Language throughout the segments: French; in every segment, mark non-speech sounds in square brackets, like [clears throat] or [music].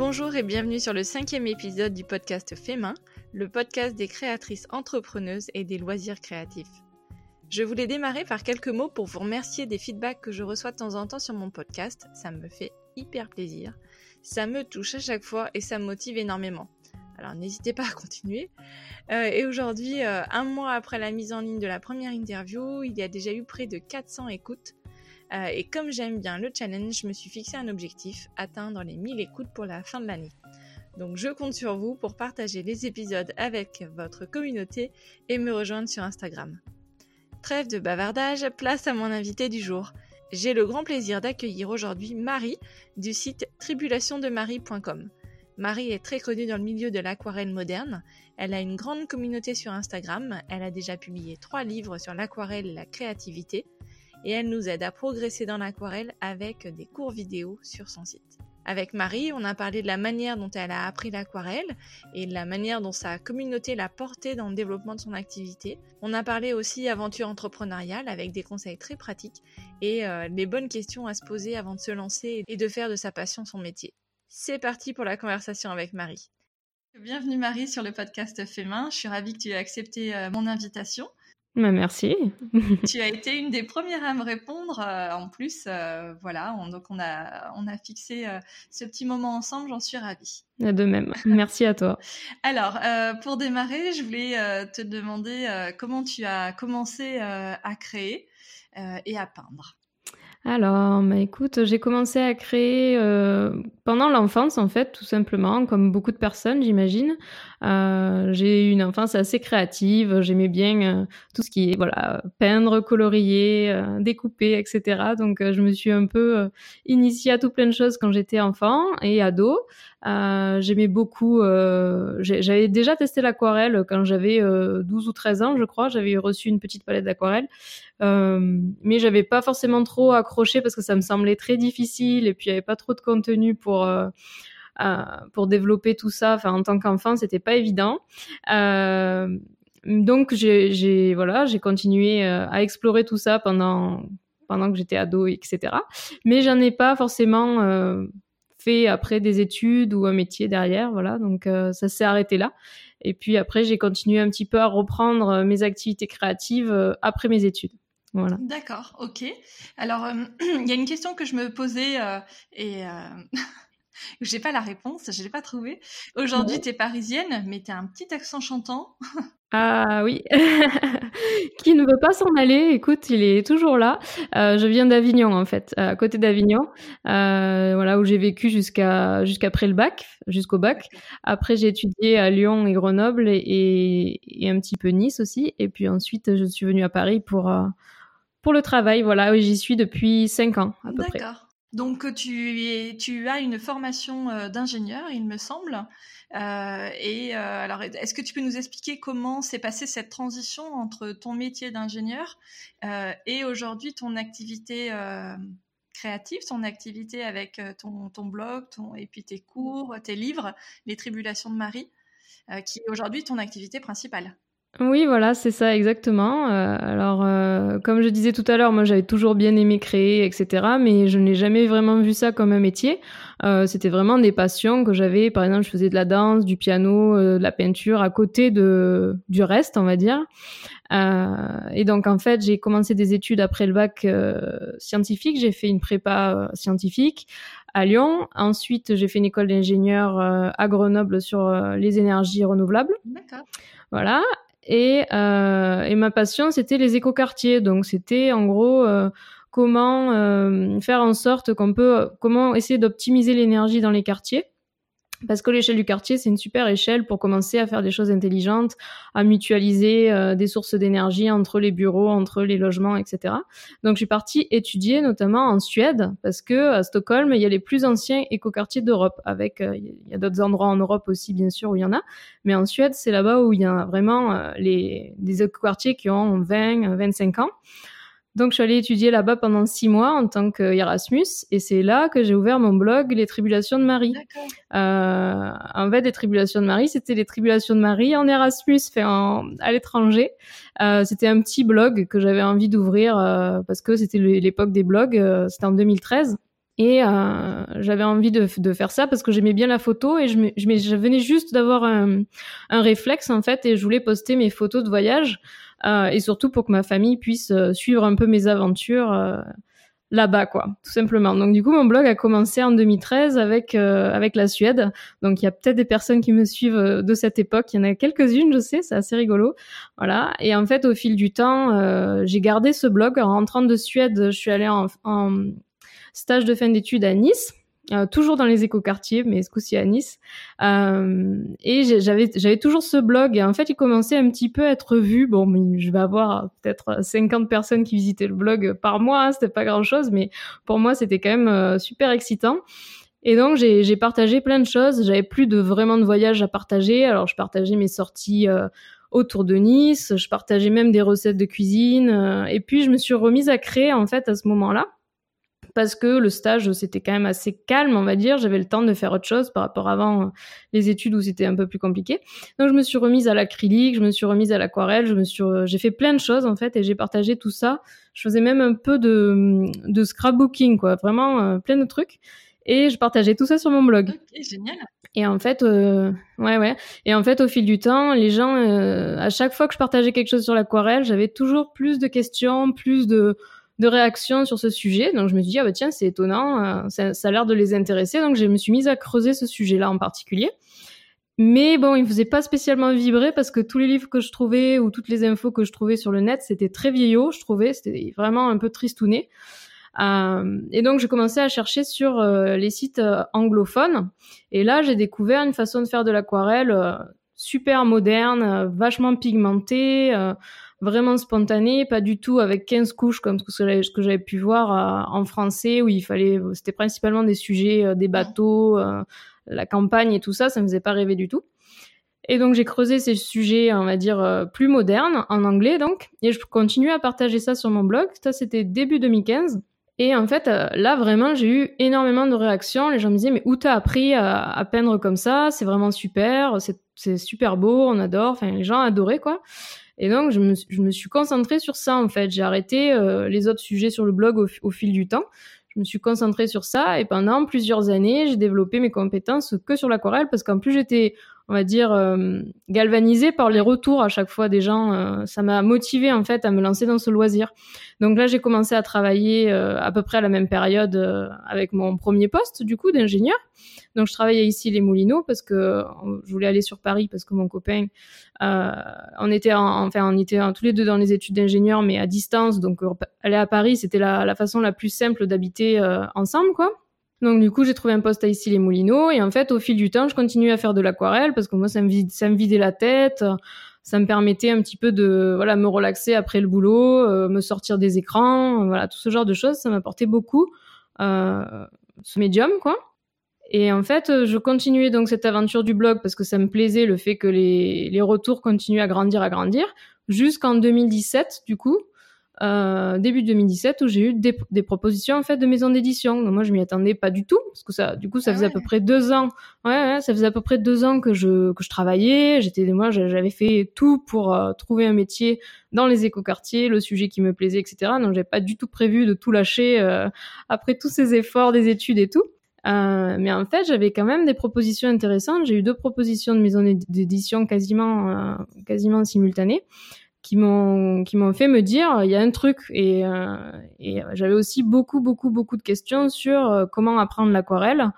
Bonjour et bienvenue sur le cinquième épisode du podcast Fémin, le podcast des créatrices entrepreneuses et des loisirs créatifs. Je voulais démarrer par quelques mots pour vous remercier des feedbacks que je reçois de temps en temps sur mon podcast, ça me fait hyper plaisir. Ça me touche à chaque fois et ça me motive énormément. Alors n'hésitez pas à continuer. Euh, et aujourd'hui, euh, un mois après la mise en ligne de la première interview, il y a déjà eu près de 400 écoutes. Euh, et comme j'aime bien le challenge, je me suis fixé un objectif, atteindre les 1000 écoutes pour la fin de l'année. Donc je compte sur vous pour partager les épisodes avec votre communauté et me rejoindre sur Instagram. Trêve de bavardage, place à mon invité du jour. J'ai le grand plaisir d'accueillir aujourd'hui Marie du site tribulationdemarie.com. Marie est très connue dans le milieu de l'aquarelle moderne. Elle a une grande communauté sur Instagram. Elle a déjà publié trois livres sur l'aquarelle et la créativité. Et elle nous aide à progresser dans l'aquarelle avec des cours vidéo sur son site. Avec Marie, on a parlé de la manière dont elle a appris l'aquarelle et de la manière dont sa communauté l'a portée dans le développement de son activité. On a parlé aussi aventure entrepreneuriale avec des conseils très pratiques et euh, les bonnes questions à se poser avant de se lancer et de faire de sa passion son métier. C'est parti pour la conversation avec Marie. Bienvenue Marie sur le podcast Fémin. Je suis ravie que tu aies accepté euh, mon invitation. Bah, merci. [laughs] tu as été une des premières à me répondre. Euh, en plus, euh, voilà, donc on a, on a fixé euh, ce petit moment ensemble, j'en suis ravie. De même, [laughs] merci à toi. Alors, pour démarrer, je voulais te demander comment tu as commencé à créer et à peindre. Alors, bah, écoute, j'ai commencé à créer euh, pendant l'enfance, en fait, tout simplement, comme beaucoup de personnes, j'imagine. Euh, j'ai eu une enfance assez créative. J'aimais bien euh, tout ce qui est, voilà, peindre, colorier, euh, découper, etc. Donc, je me suis un peu initiée à tout plein de choses quand j'étais enfant et ado. j'aimais beaucoup. j'avais déjà testé l'aquarelle quand j'avais 12 ou 13 ans, je crois. J'avais reçu une petite palette d'aquarelle. Euh, mais j'avais pas forcément trop accroché parce que ça me semblait très difficile et puis il y avait pas trop de contenu pour euh, euh, pour développer tout ça. Enfin, en tant qu'enfant, c'était pas évident. Euh, donc j'ai voilà, j'ai continué euh, à explorer tout ça pendant pendant que j'étais ado, etc. Mais j'en ai pas forcément euh, fait après des études ou un métier derrière, voilà. Donc ça s'est arrêté là. Et puis après, j'ai continué un petit peu à reprendre mes activités créatives après mes études. Voilà. D'accord, ok. Alors, euh, [clears throat] il y a une question que je me posais euh, et euh, [laughs] [laughs] j'ai pas la réponse, je l'ai pas trouvée. Aujourd'hui, tu es parisienne, mais tu as un petit accent chantant. [laughs] Ah oui, [laughs] qui ne veut pas s'en aller. Écoute, il est toujours là. Euh, je viens d'Avignon en fait, à côté d'Avignon, euh, voilà où j'ai vécu jusqu'à jusqu'après le bac, jusqu'au bac. Après, j'ai étudié à Lyon et Grenoble et, et, un petit peu Nice aussi. Et puis ensuite, je suis venue à Paris pour euh, pour le travail, voilà, j'y suis depuis cinq ans à peu près. D'accord. Donc tu, es, tu as une formation euh, d'ingénieur, il me semble. Euh, et euh, alors, est-ce que tu peux nous expliquer comment s'est passée cette transition entre ton métier d'ingénieur euh, et aujourd'hui ton activité euh, créative, ton activité avec ton, ton blog, ton, et puis tes cours, tes livres, les Tribulations de Marie, qui est aujourd'hui ton activité principale? Oui, voilà, c'est ça exactement. Euh, alors, euh, comme je disais tout à l'heure, moi j'avais toujours bien aimé créer, etc. Mais je n'ai jamais vraiment vu ça comme un métier. Euh, C'était vraiment des passions que j'avais. Par exemple, je faisais de la danse, du piano, euh, de la peinture à côté de du reste, on va dire. Euh, et donc, en fait, j'ai commencé des études après le bac scientifique. J'ai fait une prépa scientifique à Lyon. Ensuite, j'ai fait une école d'ingénieur à Grenoble sur les énergies renouvelables. D'accord. Voilà. Et, euh, et ma passion, c'était les écoquartiers. Donc, c'était en gros euh, comment euh, faire en sorte qu'on peut, comment essayer d'optimiser l'énergie dans les quartiers parce que l'échelle du quartier, c'est une super échelle pour commencer à faire des choses intelligentes, à mutualiser euh, des sources d'énergie entre les bureaux, entre les logements, etc. Donc, je suis partie étudier notamment en Suède, parce que à Stockholm, il y a les plus anciens écoquartiers d'Europe. Avec, euh, il y a d'autres endroits en Europe aussi, bien sûr, où il y en a, mais en Suède, c'est là-bas où il y a vraiment euh, les des écoquartiers qui ont 20, 25 ans. Donc, je suis allée étudier là-bas pendant six mois en tant qu'Erasmus, et c'est là que j'ai ouvert mon blog Les Tribulations de Marie. Euh, en fait, les Tribulations de Marie, c'était les Tribulations de Marie en Erasmus, fait en, à l'étranger. Euh, c'était un petit blog que j'avais envie d'ouvrir euh, parce que c'était l'époque des blogs. Euh, c'était en 2013. Et j'avais envie de, faire ça parce que j'aimais bien la photo et je, je, venais juste d'avoir un, un, réflexe en fait et je voulais poster mes photos de voyage et surtout pour que ma famille puisse suivre un peu mes aventures là-bas, quoi, tout simplement. Donc du coup, mon blog a commencé en 2013 avec euh, avec la Suède. Donc il y a peut-être des personnes qui me suivent euh, de cette époque. Il y en a quelques-unes, je sais, c'est assez rigolo. Voilà. Et en fait, au fil du temps, euh, j'ai gardé ce blog. En rentrant de Suède, je suis allée en, en stage de fin d'études à Nice. Euh, toujours dans les écoquartiers, mais ce coup-ci à Nice. Euh, et j'avais toujours ce blog. Et en fait, il commençait un petit peu à être vu. Bon, je vais avoir peut-être 50 personnes qui visitaient le blog par mois. Hein, c'était pas grand-chose, mais pour moi, c'était quand même euh, super excitant. Et donc, j'ai partagé plein de choses. J'avais plus de vraiment de voyages à partager. Alors, je partageais mes sorties autour de Nice. Je partageais même des recettes de cuisine. et puis, je me suis remise à créer, en fait, à ce moment-là parce que le stage c'était quand même assez calme on va dire j'avais le temps de faire autre chose par rapport avant euh, les études où c'était un peu plus compliqué donc je me suis remise à l'acrylique je me suis remise à l'aquarelle je me suis euh, j'ai fait plein de choses en fait et j'ai partagé tout ça je faisais même un peu de de scrapbooking quoi vraiment euh, plein de trucs et je partageais tout ça sur mon blog. Ok, génial. Et en fait, ouais, ouais. Et en fait, au fil du temps, les gens, à chaque fois que je partageais quelque chose sur l'aquarelle, j'avais toujours plus de questions, plus de, de réactions sur ce sujet. Donc je me suis dit, ah bah tiens, c'est étonnant, euh, ça, a l'air de les intéresser. Donc je me suis mise à creuser ce sujet-là en particulier. Mais bon, il me faisait pas spécialement vibrer parce que tous les livres que je trouvais ou toutes les infos que je trouvais sur le net, c'était très vieillot, je trouvais. C'était vraiment un peu tristouné. Euh, et donc j'ai commencé à chercher sur euh, les sites anglophones. Et là, j'ai découvert une façon de faire de l'aquarelle super moderne, vachement pigmentée vraiment spontané, pas du tout avec 15 couches comme ce que j'avais pu voir euh, en français où il fallait, c'était principalement des sujets, euh, des bateaux, euh, la campagne et tout ça, ça me faisait pas rêver du tout. Et donc j'ai creusé ces sujets, on va dire, plus modernes, en anglais donc, et je continue à partager ça sur mon blog. Ça c'était début 2015. Et en fait, là vraiment, j'ai eu énormément de réactions. Les gens me disaient, mais où t'as appris à, peindre comme ça? C'est vraiment super, c'est super beau, on adore. Enfin, les gens adoraient quoi. Et donc, je me, je me suis concentrée sur ça, en fait. J'ai arrêté euh, les autres sujets sur le blog au, au, fil du temps. Je me suis concentrée sur ça et pendant plusieurs années, j'ai développé mes compétences que sur l'aquarelle parce qu'en plus, j'étais on va dire, euh, galvanisée par les retours à chaque fois des gens. Euh, ça m'a motivée en fait à me lancer dans ce loisir. Donc là, j'ai commencé à travailler euh, à peu près à la même période avec mon premier poste du coup d'ingénieur. Donc je travaillais ici les Moulineaux parce que je voulais aller sur Paris parce que mon copain, on était en, enfin on était tous les deux dans les études d'ingénieur mais à distance. Donc aller à Paris, c'était la, la façon la plus simple d'habiter ensemble quoi. Donc du coup, j'ai trouvé un poste à ici les Moulineaux et en fait, au fil du temps, je continue à faire de l'aquarelle parce que moi, ça me, vide, ça me vidait la tête, ça me permettait un petit peu de voilà me relaxer après le boulot, euh, me sortir des écrans, voilà tout ce genre de choses, ça m'apportait beaucoup euh, ce médium quoi. Et en fait, je continuais donc cette aventure du blog parce que ça me plaisait le fait que les, les retours continuent à grandir, à grandir, jusqu'en 2017 du coup, euh, début 2017 où j'ai eu des, des, propositions en fait de maisons d'édition. Moi, je m'y attendais pas du tout parce que ça, du coup, ça ah faisait à peu près deux ans. Ouais, ouais, ça faisait à peu près deux ans que je que je travaillais. J'étais, moi, j'avais fait tout pour euh, trouver un métier dans les écoquartiers, le sujet qui me plaisait, etc. Donc, j'avais pas du tout prévu de tout lâcher euh, après tous ces efforts des études et tout. Euh, mais en fait, j'avais quand même des propositions intéressantes. J'ai eu deux propositions de maisons d'édition quasiment, quasiment simultanées qui m'ont qui m'ont fait me dire il y a un truc. Et, euh, et j'avais aussi beaucoup beaucoup beaucoup de questions sur euh, comment apprendre l'aquarelle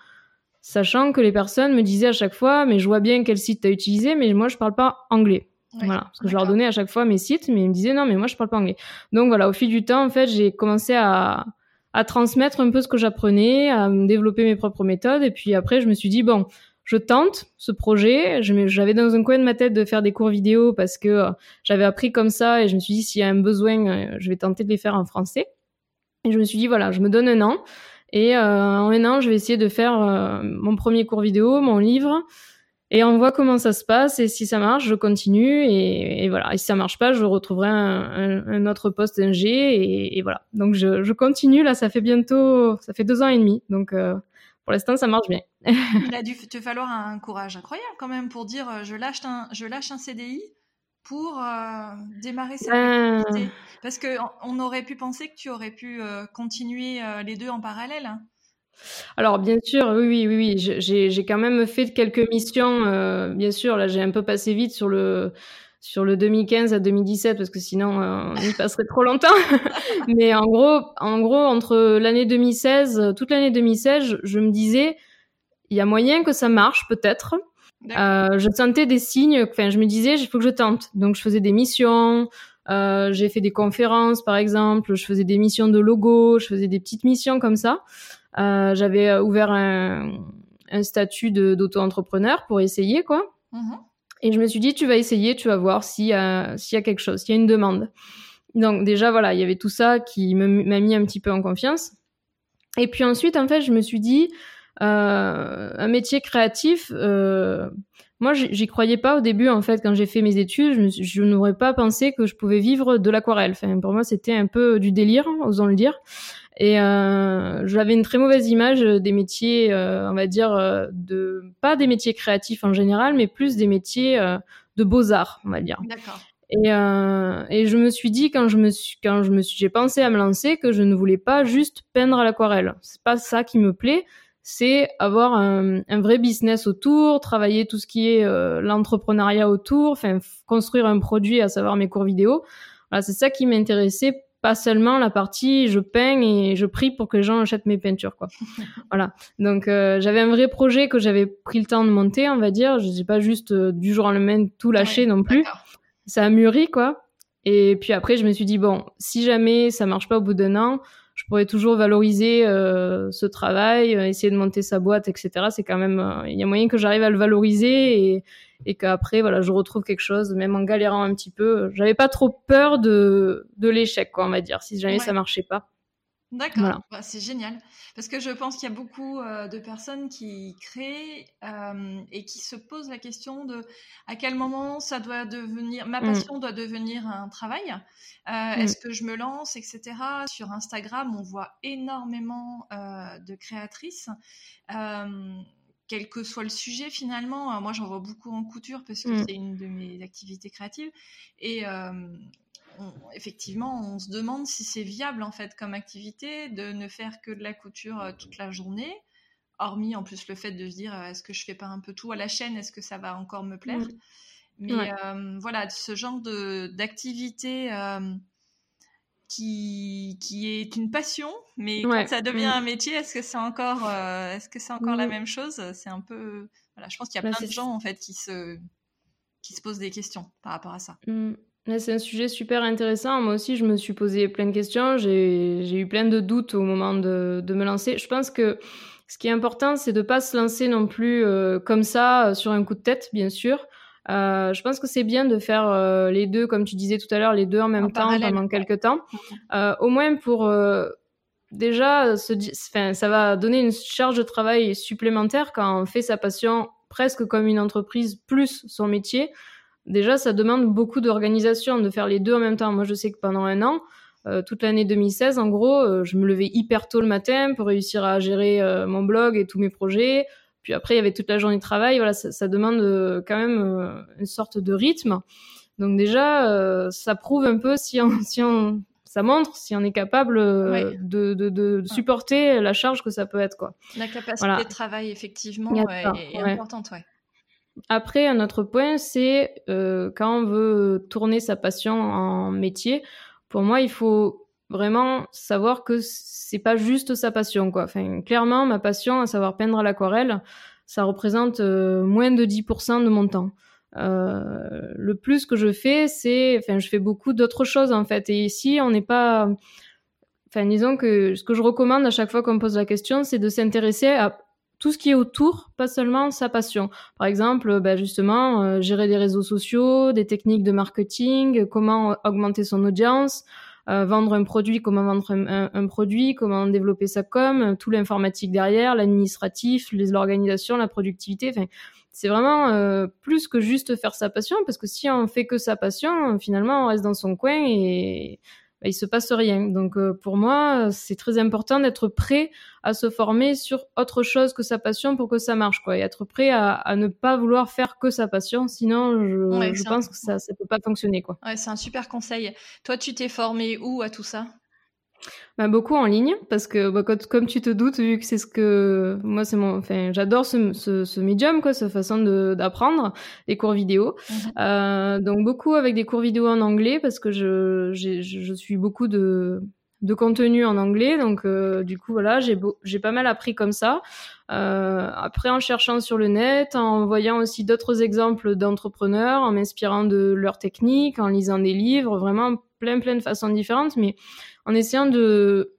sachant que les personnes me disaient à chaque fois mais je vois bien quel site tu as utilisé mais moi je parle pas anglais. Voilà. Parce que je leur donnais à chaque fois mes sites mais ils me disaient non mais moi je parle pas anglais. Donc voilà au fil du temps en fait j'ai commencé à à transmettre un peu ce que j'apprenais à développer mes propres méthodes. Et puis après je me suis dit bon je tente ce projet. J'avais dans un coin de ma tête de faire des cours vidéo parce que euh, j'avais appris comme ça et je me suis dit s'il y a un besoin, euh, je vais tenter de les faire en français. Et je me suis dit voilà, je me donne un an et euh, en un an, je vais essayer de faire mon premier cours vidéo, mon livre et on voit comment ça se passe et si ça marche, je continue et, voilà. Et si ça marche pas, je retrouverai un, autre poste NG et, et voilà. Donc je, je, continue là, ça fait bientôt, ça fait deux ans et demi. Donc pour l'instant, ça marche bien. [laughs] Il a dû te falloir un courage incroyable quand même pour dire euh, je lâche un, je lâche un CDI pour euh, démarrer cette euh... activité. Parce qu'on on aurait pu penser que tu aurais pu euh, continuer les deux en parallèle. Hein. Alors bien sûr, oui, oui, oui, j'ai quand même fait quelques missions. Bien sûr, là j'ai un peu passé vite sur le sur le 2015 à 2017 parce que sinon euh, on y passerait trop longtemps. [laughs] Mais en gros, en gros entre l'année 2016, toute l'année 2016, je, me disais il y a moyen que ça marche peut-être. Euh, je sentais des signes. Enfin, je me disais il faut que je tente. Donc je faisais des missions. j'ai fait des conférences par exemple. Je faisais des missions de logo. Je faisais des petites missions comme ça. Euh, j'avais euh, ouvert un, un statut d'auto-entrepreneur pour essayer, quoi. Mhm. Et je me suis dit, tu vas essayer, tu vas voir s'il y, a, s'il y a quelque chose, s'il y a une demande. Donc déjà, voilà, il y avait tout ça qui m'a mis un petit peu en confiance. Et puis ensuite, en fait, je me suis dit, euh, un métier créatif, euh, moi, j'y croyais pas au début, en fait, quand j'ai fait mes études, je, n'aurais pas pensé que je pouvais vivre de l'aquarelle. Enfin, pour moi, c'était un peu du délire, osons le dire. Et euh, j'avais une très mauvaise image des métiers, euh, on va dire, euh, de pas des métiers créatifs en général, mais plus des métiers euh, de beaux arts, on va dire. D'accord. Et, euh, et je me suis dit quand je me suis quand je me suis j'ai pensé à me lancer que je ne voulais pas juste peindre à l'aquarelle. C'est pas ça qui me plaît. C'est avoir un, un, vrai business autour, travailler tout ce qui est l'entrepreneuriat autour, enfin construire un produit, à savoir mes cours vidéo. Voilà, c'est ça qui m'intéressait pas seulement la partie je peins et je prie pour que les gens achètent mes peintures quoi. [laughs] voilà. Donc euh, j'avais un vrai projet que j'avais pris le temps de monter, on va dire, je n'ai pas juste euh, du jour au lendemain tout lâché non plus. Ça a mûri quoi. Et puis après je me suis dit bon, si jamais ça marche pas au bout d'un an, je pourrais toujours valoriser euh, ce travail, euh, essayer de monter sa boîte, etc. C'est quand même, euh, il y a moyen que j'arrive à le valoriser et, et qu'après, voilà, je retrouve quelque chose, même en galérant un petit peu. J'avais pas trop peur de, de l'échec, quoi, on va dire, si jamais ça marchait pas. D'accord, bah, c'est génial. Parce que je pense qu'il y a beaucoup euh, de personnes qui créent euh, et qui se posent la question de à quel moment ça doit devenir, ma mmh. passion doit devenir un travail. Euh, mmh. Est-ce que je me lance, etc. Sur Instagram, on voit énormément de créatrices quel que soit le sujet finalement. Moi, j'en vois beaucoup en couture parce que mmh. c'est une de mes activités créatives. Et effectivement, on se demande si c'est viable en fait comme activité de ne faire que de la couture euh, toute la journée. Hormis en plus le fait de se dire euh, est-ce que je fais pas un peu tout à la chaîne, est-ce que ça va encore me plaire? Mm. Mais euh, voilà, ce genre d'activité qui, qui est une passion, mais quand ça devient mm. un métier, est-ce que c'est encore, est-ce que c'est encore la mm. même chose? C'est un peu, voilà, je pense qu'il y a bah, plein de gens en fait qui se, qui se posent des questions par rapport à ça. C'est un sujet super intéressant. Moi aussi, je me suis posé plein de questions. J'ai eu plein de doutes au moment de, de, me lancer. Je pense que ce qui est important, c'est de ne pas se lancer non plus euh, comme ça, euh, sur un coup de tête, bien sûr. Euh, je pense que c'est bien de faire euh, les deux, comme tu disais tout à l'heure, les deux en même temps pendant quelques temps. Au moins pour déjà, se, ça va donner une charge de travail supplémentaire quand on fait sa passion presque comme une entreprise plus son métier déjà, ça demande beaucoup d'organisation de faire les deux en même temps. Moi, je sais que pendant un an, euh, toute l'année 2016, en gros, euh, je me levais hyper tôt le matin pour réussir à gérer euh, mon blog et tous mes projets. Puis après, il y avait toute la journée de travail. Voilà, ça, ça demande quand même une sorte de rythme. Donc déjà, ça prouve un peu si on, [laughs] si on, ça montre si on est capable de, de, de, supporter la charge que ça peut être, quoi. La capacité de travail, effectivement, est, est importante, ouais. Après, un autre point, c'est euh, quand on veut tourner sa passion en métier. Pour moi, il faut vraiment savoir que c'est pas juste sa passion, quoi. Enfin, clairement, ma passion, à savoir peindre à l'aquarelle, ça représente euh, moins de 10% de mon temps. Euh, le plus que je fais, c'est, enfin, je fais beaucoup d'autres choses en fait. Et ici, on n'est pas, enfin, disons que ce que je recommande à chaque fois qu'on me pose la question, c'est de s'intéresser à tout ce qui est autour, pas seulement sa passion. Par exemple, bah justement, euh, gérer des réseaux sociaux, des techniques de marketing, comment augmenter son audience, euh, vendre un produit, comment vendre un, produit, comment développer sa com, tout l'informatique derrière, l'administratif, l'organisation, la productivité. Enfin, c'est vraiment euh, plus que juste faire sa passion, parce que si on fait que sa passion, finalement, on reste dans son coin et bah, il se passe rien. Donc euh, pour moi, c'est très important d'être prêt à se former sur autre chose que sa passion pour que ça marche, quoi, et être prêt à, ne pas vouloir faire que sa passion, sinon je, pense que ça ne peut pas fonctionner, quoi. Ouais, c'est un super conseil. Toi, tu t'es formé où à tout ça? Bah, beaucoup en ligne parce que bah, comme tu te doutes vu que c'est ce que moi c'est mon enfin j'adore ce, ce, ce médium quoi cette façon d'apprendre des cours vidéo. Mhm. euh, donc beaucoup avec des cours vidéo en anglais parce que je je suis beaucoup de de contenu en anglais. Donc euh, du coup voilà j'ai j'ai pas mal appris comme ça. Euh, après en cherchant sur le net en voyant aussi d'autres exemples d'entrepreneurs en m'inspirant de leurs techniques en lisant des livres vraiment plein plein de façons différentes. Mais en essayant de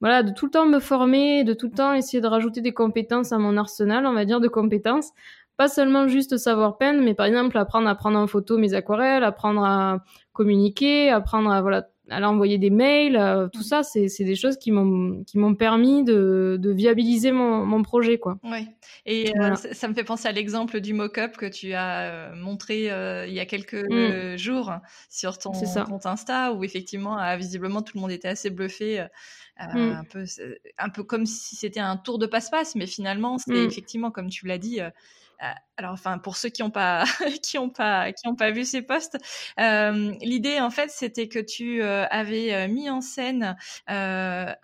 voilà, de tout le temps me former, de tout le temps essayer de rajouter des compétences à mon arsenal, on va dire, de compétences. Pas seulement juste savoir peindre, mais par exemple apprendre à prendre en photo mes aquarelles, apprendre à communiquer, apprendre à voilà à envoyer des mails, euh, tout ça, c'est des choses qui m'ont qui m'ont permis de, de viabiliser mon, mon projet, quoi. Oui. Et euh, ça me fait penser à l'exemple du mock-up que tu as euh, montré il y a quelques mm. jours sur ton compte Insta, où effectivement, visiblement, tout le monde était assez bluffé. Mm. un peu un peu comme si c'était un tour de passe-passe mais finalement c'est mm. effectivement comme tu l'as dit euh, alors, enfin, pour ceux qui n'ont pas, [laughs] qui ont pas, qui ont pas vu ces posts, euh, l'idée en fait, c'était que tu euh, avais mis en scène un,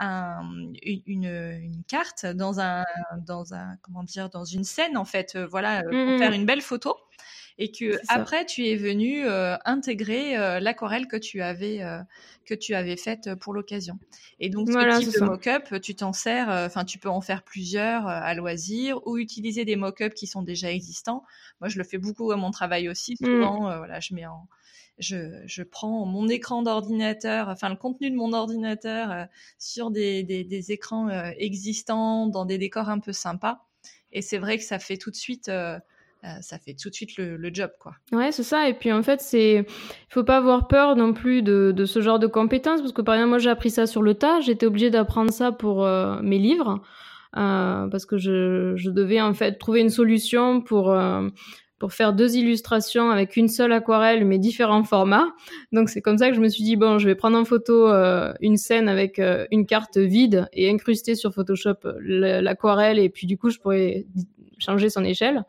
une, une, carte dans un, dans un, comment dire, dans une scène en fait, voilà, pour mmh. faire une belle photo et que après tu es venu euh, intégrer euh, l'aquarelle que tu avais euh, que tu avais faite pour l'occasion. Et donc ce type de mock-up, tu t'en sers, enfin tu peux en faire plusieurs à loisir ou utiliser des mock-ups qui sont déjà existants. Moi je le fais beaucoup à mon travail aussi. Mmh. Souvent, voilà, je mets en je, je, prends mon écran d'ordinateur, enfin le contenu de mon ordinateur sur des, des, des écrans existants, dans des décors un peu sympas. Et c'est vrai que ça fait tout de suite euh, ça fait tout de suite le, job, quoi. Ouais, c'est ça. Et puis en fait, c'est, il faut pas avoir peur non plus de, de, ce genre de compétences, parce que par exemple, moi, j'ai appris ça sur le tas. J'étais obligée d'apprendre ça pour euh, mes livres, euh, parce que je, je, devais en fait trouver une solution pour euh, pour faire deux illustrations avec une seule aquarelle, mais différents formats. Donc c'est comme ça que je me suis dit bon, je vais prendre en photo une scène avec une carte vide et incruster sur Photoshop l'aquarelle, et puis du coup, je pourrais changer son échelle.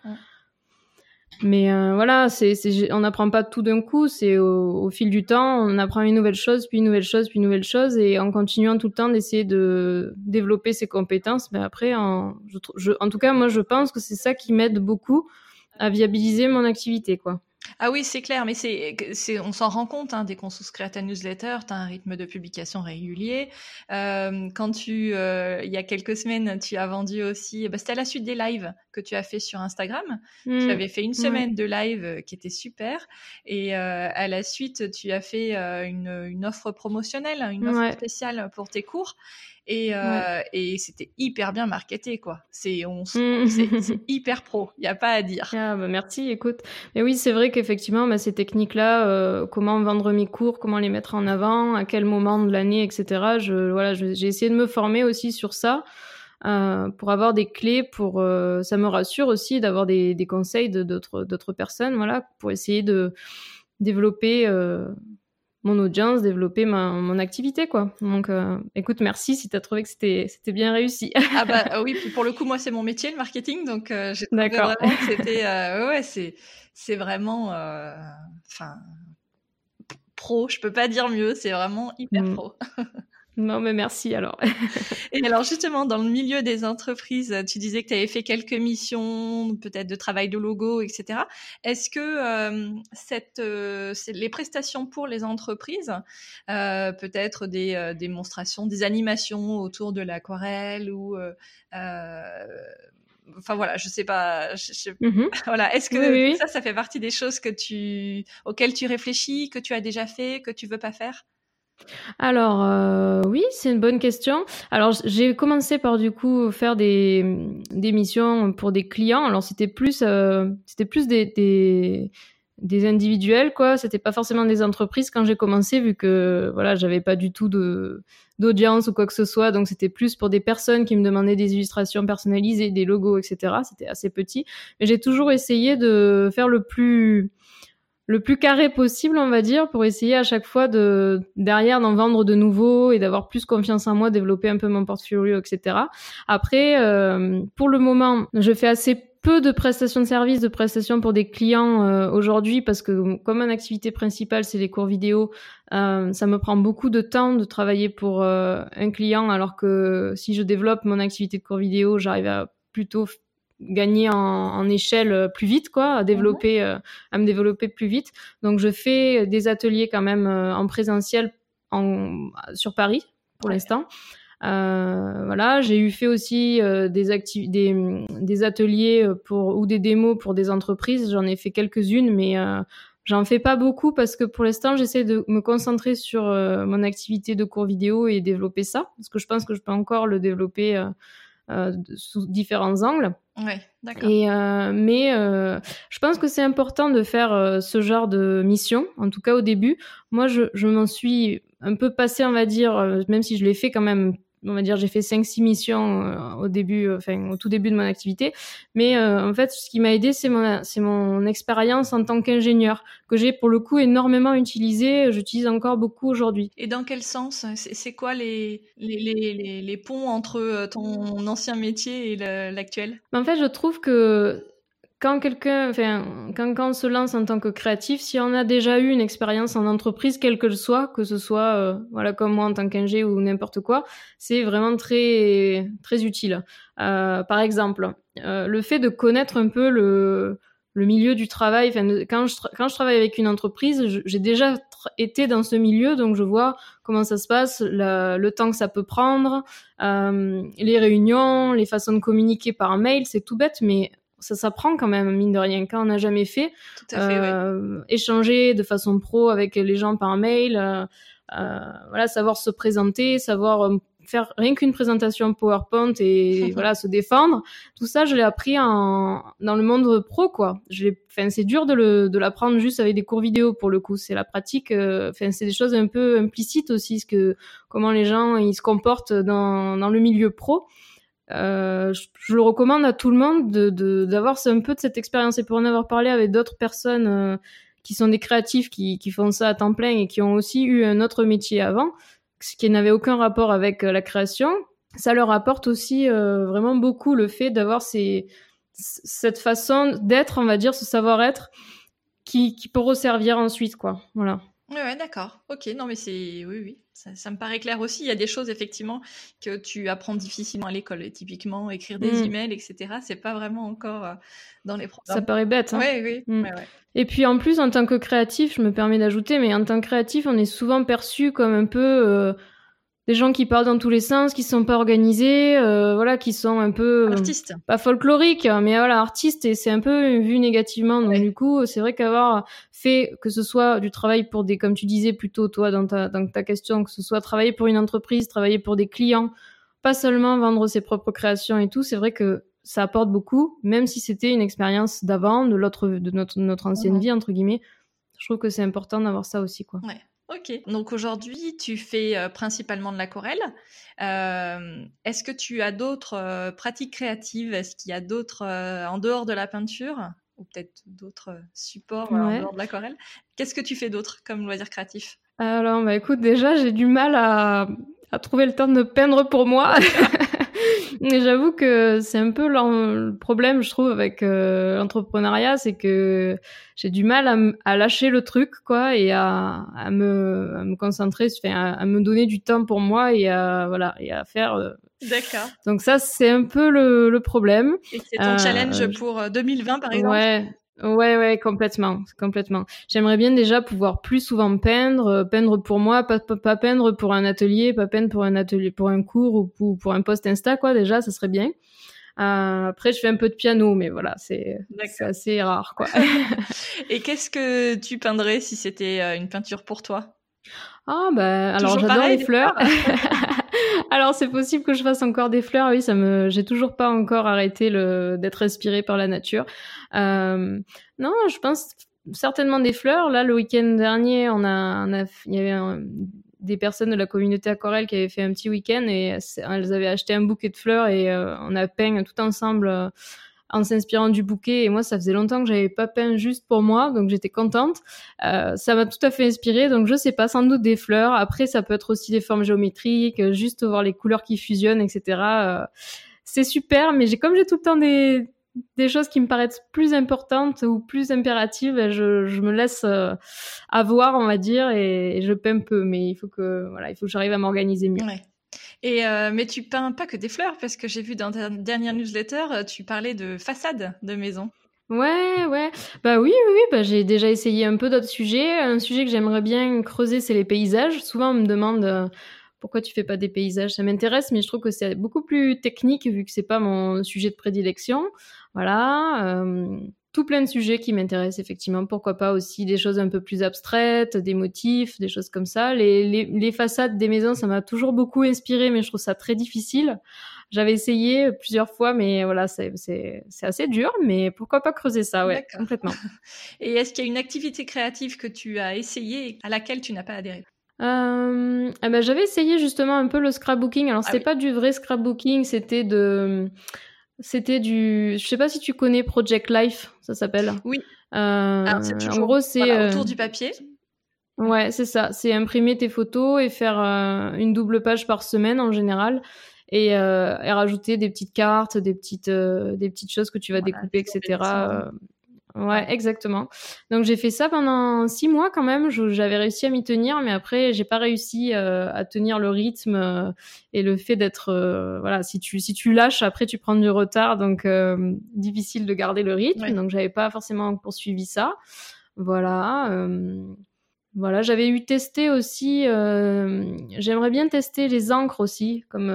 Mais euh, voilà, c'est, on n'apprend pas tout d'un coup, c'est au, fil du temps, on apprend une nouvelle chose, puis une nouvelle chose, puis une nouvelle chose, et en continuant tout le temps d'essayer de développer ses compétences, mais ben après, en, je, en tout cas, moi, je pense que c'est ça qui m'aide beaucoup à viabiliser mon activité, quoi. Ah oui, c'est clair, mais c'est, c'est, on s'en rend compte hein, dès qu'on souscrit à ta newsletter, tu as un rythme de publication régulier. Euh, quand tu, euh, il y a quelques semaines, tu as vendu aussi, bah, c'était à la suite des lives que tu as fait sur Instagram. tu mmh. avais fait une semaine de live euh, qui était super, et euh, à la suite, tu as fait une, une, offre promotionnelle, une offre spéciale pour tes cours. Et, euh, et c'était hyper bien marketé, quoi. C'est on, [laughs] c'est hyper pro, il y a pas à dire. Ah, bah merci, écoute. Mais oui, c'est vrai qu'effectivement, bah, ces techniques-là, euh, comment vendre mes cours, comment les mettre en avant, à quel moment de l'année, etc. Je, voilà, j'ai essayé de me former aussi sur ça. Euh, pour avoir des clés pour ça me rassure aussi d'avoir des, des conseils de d'autres personnes voilà pour essayer de développer mon audience, développer ma, mon activité, quoi. Donc, euh, écoute, merci si tu as trouvé que c'était, c'était bien réussi. ah bah [laughs] euh, oui, pour le coup, moi, c'est mon métier, le marketing, donc euh, j'ai trouvé vraiment que [laughs] c'était, euh, ouais, c'est, c'est vraiment, enfin, pro, je peux pas dire mieux, c'est vraiment hyper mm. pro. [laughs] Non, mais merci alors. [laughs] et alors justement, dans le milieu des entreprises, tu disais que tu avais fait quelques missions, peut-être de travail de logo, etc. Est-ce que euh, cette, euh, les prestations pour les entreprises, euh, peut-être des démonstrations, des animations autour de l'aquarelle ou enfin voilà, je sais pas. Mm-hmm. [laughs] Voilà, est-ce que ça, ça fait partie des choses que tu, auxquelles tu réfléchis, que tu as déjà fait, que tu veux pas faire? Alors euh, oui, c'est une bonne question. Alors j'ai commencé par du coup faire des, des missions pour des clients. Alors c'était plus euh, c'était plus des, des, des individuels quoi. C'était pas forcément des entreprises quand j'ai commencé vu que voilà j'avais pas du tout de d'audience ou quoi que ce soit. Donc c'était plus pour des personnes qui me demandaient des illustrations personnalisées, des logos, etc. C'était assez petit. Mais j'ai toujours essayé de faire le plus le plus carré possible, on va dire, pour essayer à chaque fois de derrière d'en vendre de nouveaux et d'avoir plus confiance en moi, développer un peu mon portfolio, etc. Après, euh, pour le moment, je fais assez peu de prestations de services, de prestations pour des clients euh, aujourd'hui parce que comme mon activité principale c'est les cours vidéo, euh, ça me prend beaucoup de temps de travailler pour un client alors que si je développe mon activité de cours vidéo, j'arrive à plutôt gagner en, en, échelle plus vite quoi, à développer, mhm. à me développer plus vite. Donc je fais des ateliers quand même en présentiel en, sur Paris pour l'instant. Euh, voilà, j'ai eu fait aussi euh, des, des, des ateliers pour ou des démos pour des entreprises. J'en ai fait quelques-unes, mais euh, j'en fais pas beaucoup parce que pour l'instant, j'essaie de me concentrer sur euh, mon activité de cours vidéo et développer ça, parce que je pense que je peux encore le développer sous différents angles. Ouais, d'accord. Et mais je pense que c'est important de faire ce genre de mission, en tout cas au début. Moi, je, je m'en suis un peu passé, on va dire, même si je l'ai fait quand même on va dire j'ai fait 5 6 missions euh, au début euh, enfin au tout début de mon activité. Mais euh, en fait ce qui m'a aidé c'est mon c'est mon expérience en tant qu'ingénieur que j'ai pour le coup énormément utilisé j'utilise encore beaucoup aujourd'hui. Et dans quel sens c'est quoi les les, les, les ponts entre ton ancien métier et l'actuel? En fait je trouve que quand quelqu'un, enfin, quand, quand on se lance en tant que créatif, si on a déjà eu une expérience en entreprise, quelle que soit, que ce soit, euh, voilà, comme moi en tant qu'ingé ou n'importe quoi, c'est vraiment très, très utile. Euh, par exemple, euh, le fait de connaître un peu le, le milieu du travail, enfin, quand je, quand je travaille avec une entreprise, j'ai déjà été dans ce milieu, donc je vois comment ça se passe, le temps que ça peut prendre, euh, les réunions, les façons de communiquer par mail, c'est tout bête, mais ça s'apprend quand même, mine de rien, quand on n'a jamais fait. Tout à fait euh, Échanger de façon pro avec les gens par mail, euh, euh, voilà, savoir se présenter, savoir euh, faire rien qu'une présentation PowerPoint et [laughs] voilà se défendre. Tout ça, je l'ai appris en dans le monde pro quoi. Je enfin c'est dur de le de l'apprendre juste avec des cours vidéo pour le coup. C'est la pratique. Euh, c'est des choses un peu implicites aussi, ce que comment les gens ils se comportent dans dans le milieu pro. Euh, je, le recommande à tout le monde d'avoir un peu de cette expérience et pour en avoir parlé avec d'autres personnes euh, qui sont des créatifs qui, font ça à temps plein et qui ont aussi eu un autre métier avant, ce qui n'avait aucun rapport avec euh, la création, ça leur apporte aussi vraiment beaucoup le fait d'avoir cette façon d'être, on va dire, ce savoir-être qui, qui peut resservir ensuite, quoi. Voilà. Ouais, d'accord. Ok, non, mais c'est. Oui, oui. Ça, me paraît clair aussi. Il y a des choses, effectivement, que tu apprends difficilement à l'école. Typiquement, écrire des mm. emails, etc. C'est pas vraiment encore euh, dans les programmes. Ça paraît bête. Hein oui, oui. Mm. Et puis, en plus, en tant que créatif, je me permets d'ajouter, mais en tant que créatif, on est souvent perçu comme un peu. Euh, des gens qui parlent dans tous les sens, qui sont pas organisés, euh, voilà, qui sont un peu euh, artistes, pas folkloriques, mais voilà, artistes et c'est un peu vu négativement. Donc du coup, c'est vrai qu'avoir fait que ce soit du travail pour des, comme tu disais plutôt toi dans ta dans ta question, que ce soit travailler pour une entreprise, travailler pour des clients, pas seulement vendre ses propres créations et tout, c'est vrai que ça apporte beaucoup, même si c'était une expérience d'avant, de l'autre, de notre notre ancienne vie entre guillemets. Je trouve que c'est important d'avoir ça aussi, quoi. Ouais. Ok, donc aujourd'hui tu fais euh, principalement de l'aquarelle. Euh, Est-ce que tu as d'autres euh, pratiques créatives? Est-ce qu'il y a d'autres en dehors de la peinture? Ou peut-être d'autres supports en dehors de l'aquarelle? Qu'est-ce que tu fais d'autre comme loisir créatif? Alors, bah écoute, déjà j'ai du mal à, à trouver le temps de peindre pour moi. [laughs] Mais j'avoue que c'est un peu le problème, je trouve, avec euh, l'entrepreneuriat, c'est que j'ai du mal à, lâcher le truc, quoi, et à, à, me, à me, concentrer, à, à, me donner du temps pour moi et à, voilà, et à faire. Euh, D'accord. Donc ça, c'est un peu le, le problème. Et c'est ton euh, challenge pour 2020, par exemple? Ouais, Ouais, ouais, complètement, complètement. J'aimerais bien déjà pouvoir plus souvent peindre, euh, peindre pour moi, pas, pas, peindre pour un atelier, pas peindre pour un atelier, pour un cours ou pour, pour un post Insta, quoi. Déjà, ça serait bien. Euh, après, je fais un peu de piano, mais voilà, c'est assez rare, quoi. [laughs] [laughs] Et qu'est-ce que tu peindrais si c'était euh, une peinture pour toi? Ah, ben, alors j'adore les fleurs. [laughs] Alors c'est possible que je fasse encore des fleurs. Oui, ça me, j'ai toujours pas encore arrêté le d'être inspirée par la nature. Euh, non, je pense certainement des fleurs. Là, le week-end dernier, on a, on a, il y avait des personnes de la communauté aquarelle qui avaient fait un petit week-end et elles avaient acheté un bouquet de fleurs et euh, on a peint tout ensemble. Euh, en s'inspirant du bouquet. Et moi, ça faisait longtemps que j'avais pas peint juste pour moi, donc j'étais contente. Euh, ça m'a tout à fait inspiré. Donc je sais pas, sans doute des fleurs. Après, ça peut être aussi des formes géométriques, juste voir les couleurs qui fusionnent, etc. Euh, c'est super, mais j'ai comme j'ai tout le temps des des choses qui me paraissent plus importantes ou plus impératives, je, je me laisse euh, avoir, on va dire, et, je peins peu. Mais il faut que, voilà, il faut que j'arrive à m'organiser mieux. Ouais. Euh, mais tu peins pas que des fleurs, parce que j'ai vu dans ta dernière newsletter, euh, tu parlais de façade de maison. Ouais, ouais. Bah oui, oui, oui. Bah, j'ai déjà essayé un peu d'autres sujets. Un sujet que j'aimerais bien creuser, c'est les paysages. Souvent, on me demande pourquoi tu fais pas des paysages? Ça m'intéresse, mais je trouve que c'est beaucoup plus technique vu que c'est pas mon sujet de prédilection. Voilà. Euh, tout plein de sujets qui m'intéressent effectivement. Pourquoi pas aussi des choses un peu plus abstraites, des motifs, des choses comme ça. Les, les, les façades des maisons, ça m'a toujours beaucoup inspiré, mais je trouve ça très difficile. J'avais essayé plusieurs fois, mais voilà, c'est assez dur. Mais pourquoi pas creuser ça, ouais, complètement. [laughs] Et est-ce qu'il y a une activité créative que tu as essayée à laquelle tu n'as pas adhéré? Euh, eh ben, j'avais essayé justement un peu le scrapbooking. Alors, ah c'était pas du vrai scrapbooking, c'était de. C'était du. Je sais pas si tu connais Project Life, ça s'appelle. Oui. Euh, en gros, c'est. Euh, autour du papier. Ouais, c'est ça. C'est imprimer tes photos et faire une double page par semaine en général. Et, et, rajouter des petites cartes, des petites, des petites choses que tu vas découper, etc. Ouais, exactement. Donc j'ai fait ça pendant six mois quand même. J'avais réussi à m'y tenir, mais après j'ai pas réussi euh, à tenir le rythme euh, et le fait d'être euh, voilà. Si tu si tu lâches, après tu prends du retard, donc difficile de garder le rythme. Donc j'avais pas forcément poursuivi ça. Voilà. Voilà, j'avais eu testé aussi. J'aimerais bien tester les encres aussi comme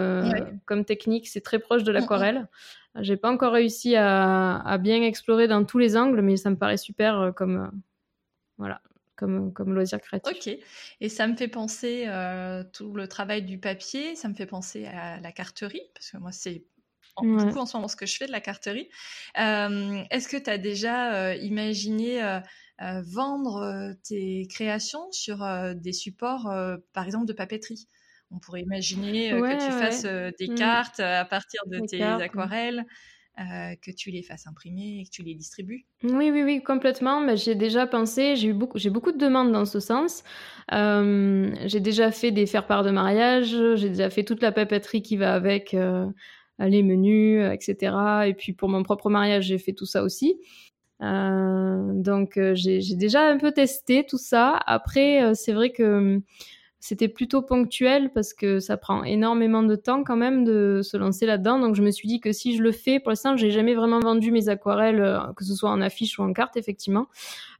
comme technique. C'est très proche de mmh, mmh. l'aquarelle. J'ai pas encore réussi à, bien explorer dans tous les angles, mais ça me paraît super euh, comme euh, voilà, comme, comme loisir créatif. Ok. Et ça me fait penser euh, tout le travail du papier, ça me fait penser à la carterie, parce que moi c'est beaucoup en ce moment ce que je fais de la carterie. Est-ce que tu as déjà imaginé vendre tes créations sur des supports, par exemple, de papeterie? On pourrait imaginer que tu fasses des mmh. cartes à partir de tes aquarelles. que tu les fasses imprimer et que tu les distribues Oui, oui, oui, complètement. Mais j'ai déjà pensé, j'ai eu beaucoup, j'ai beaucoup de demandes dans ce sens. j'ai déjà fait des faire-part de mariage, j'ai déjà fait toute la papeterie qui va avec les menus, etc. Et puis pour mon propre mariage, j'ai fait tout ça aussi. donc j'ai déjà un peu testé tout ça. Après, c'est vrai que c'était plutôt ponctuel parce que ça prend énormément de temps quand même de se lancer là-dedans. Donc je me suis dit que si je le fais, pour l'instant, j'ai jamais vraiment vendu mes aquarelles, euh, que ce soit en affiche ou en carte, effectivement.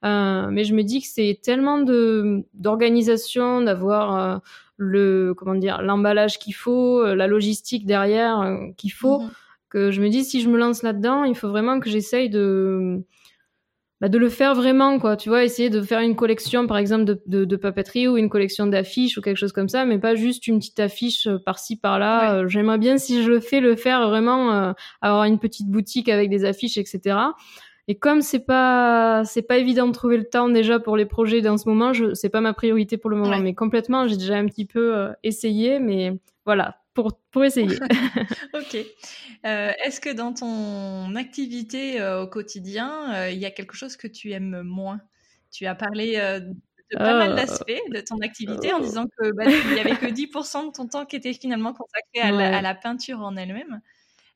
Euh, mais je me dis que c'est tellement de d'organisation, d'avoir euh, le comment dire l'emballage qu'il faut, la logistique derrière qu'il faut, mhm. que je me dis si je me lance là-dedans, il faut vraiment que j'essaye de bah, de le faire vraiment, quoi. Tu vois, essayer de faire une collection, par exemple, de, de, de papeterie ou une collection d'affiches ou quelque chose comme ça, mais pas juste une petite affiche euh, par-ci, par-là. Euh, j'aimerais bien, si je le fais, le faire vraiment, euh, avoir une petite boutique avec des affiches, etc. Et comme c'est pas, c'est pas évident de trouver le temps déjà pour les projets dans ce moment, je, c'est pas ma priorité pour le moment, mais complètement, j'ai déjà un petit peu essayé, mais voilà, pour, pour essayer. [laughs] [laughs] ok. Euh, est-ce que dans ton activité euh, au quotidien, euh, il y a quelque chose que tu aimes moins? Tu as parlé de pas mal d'aspects de ton activité en disant que bah, il n'y avait que 10% de ton temps qui était finalement consacré à, la, peinture en elle-même.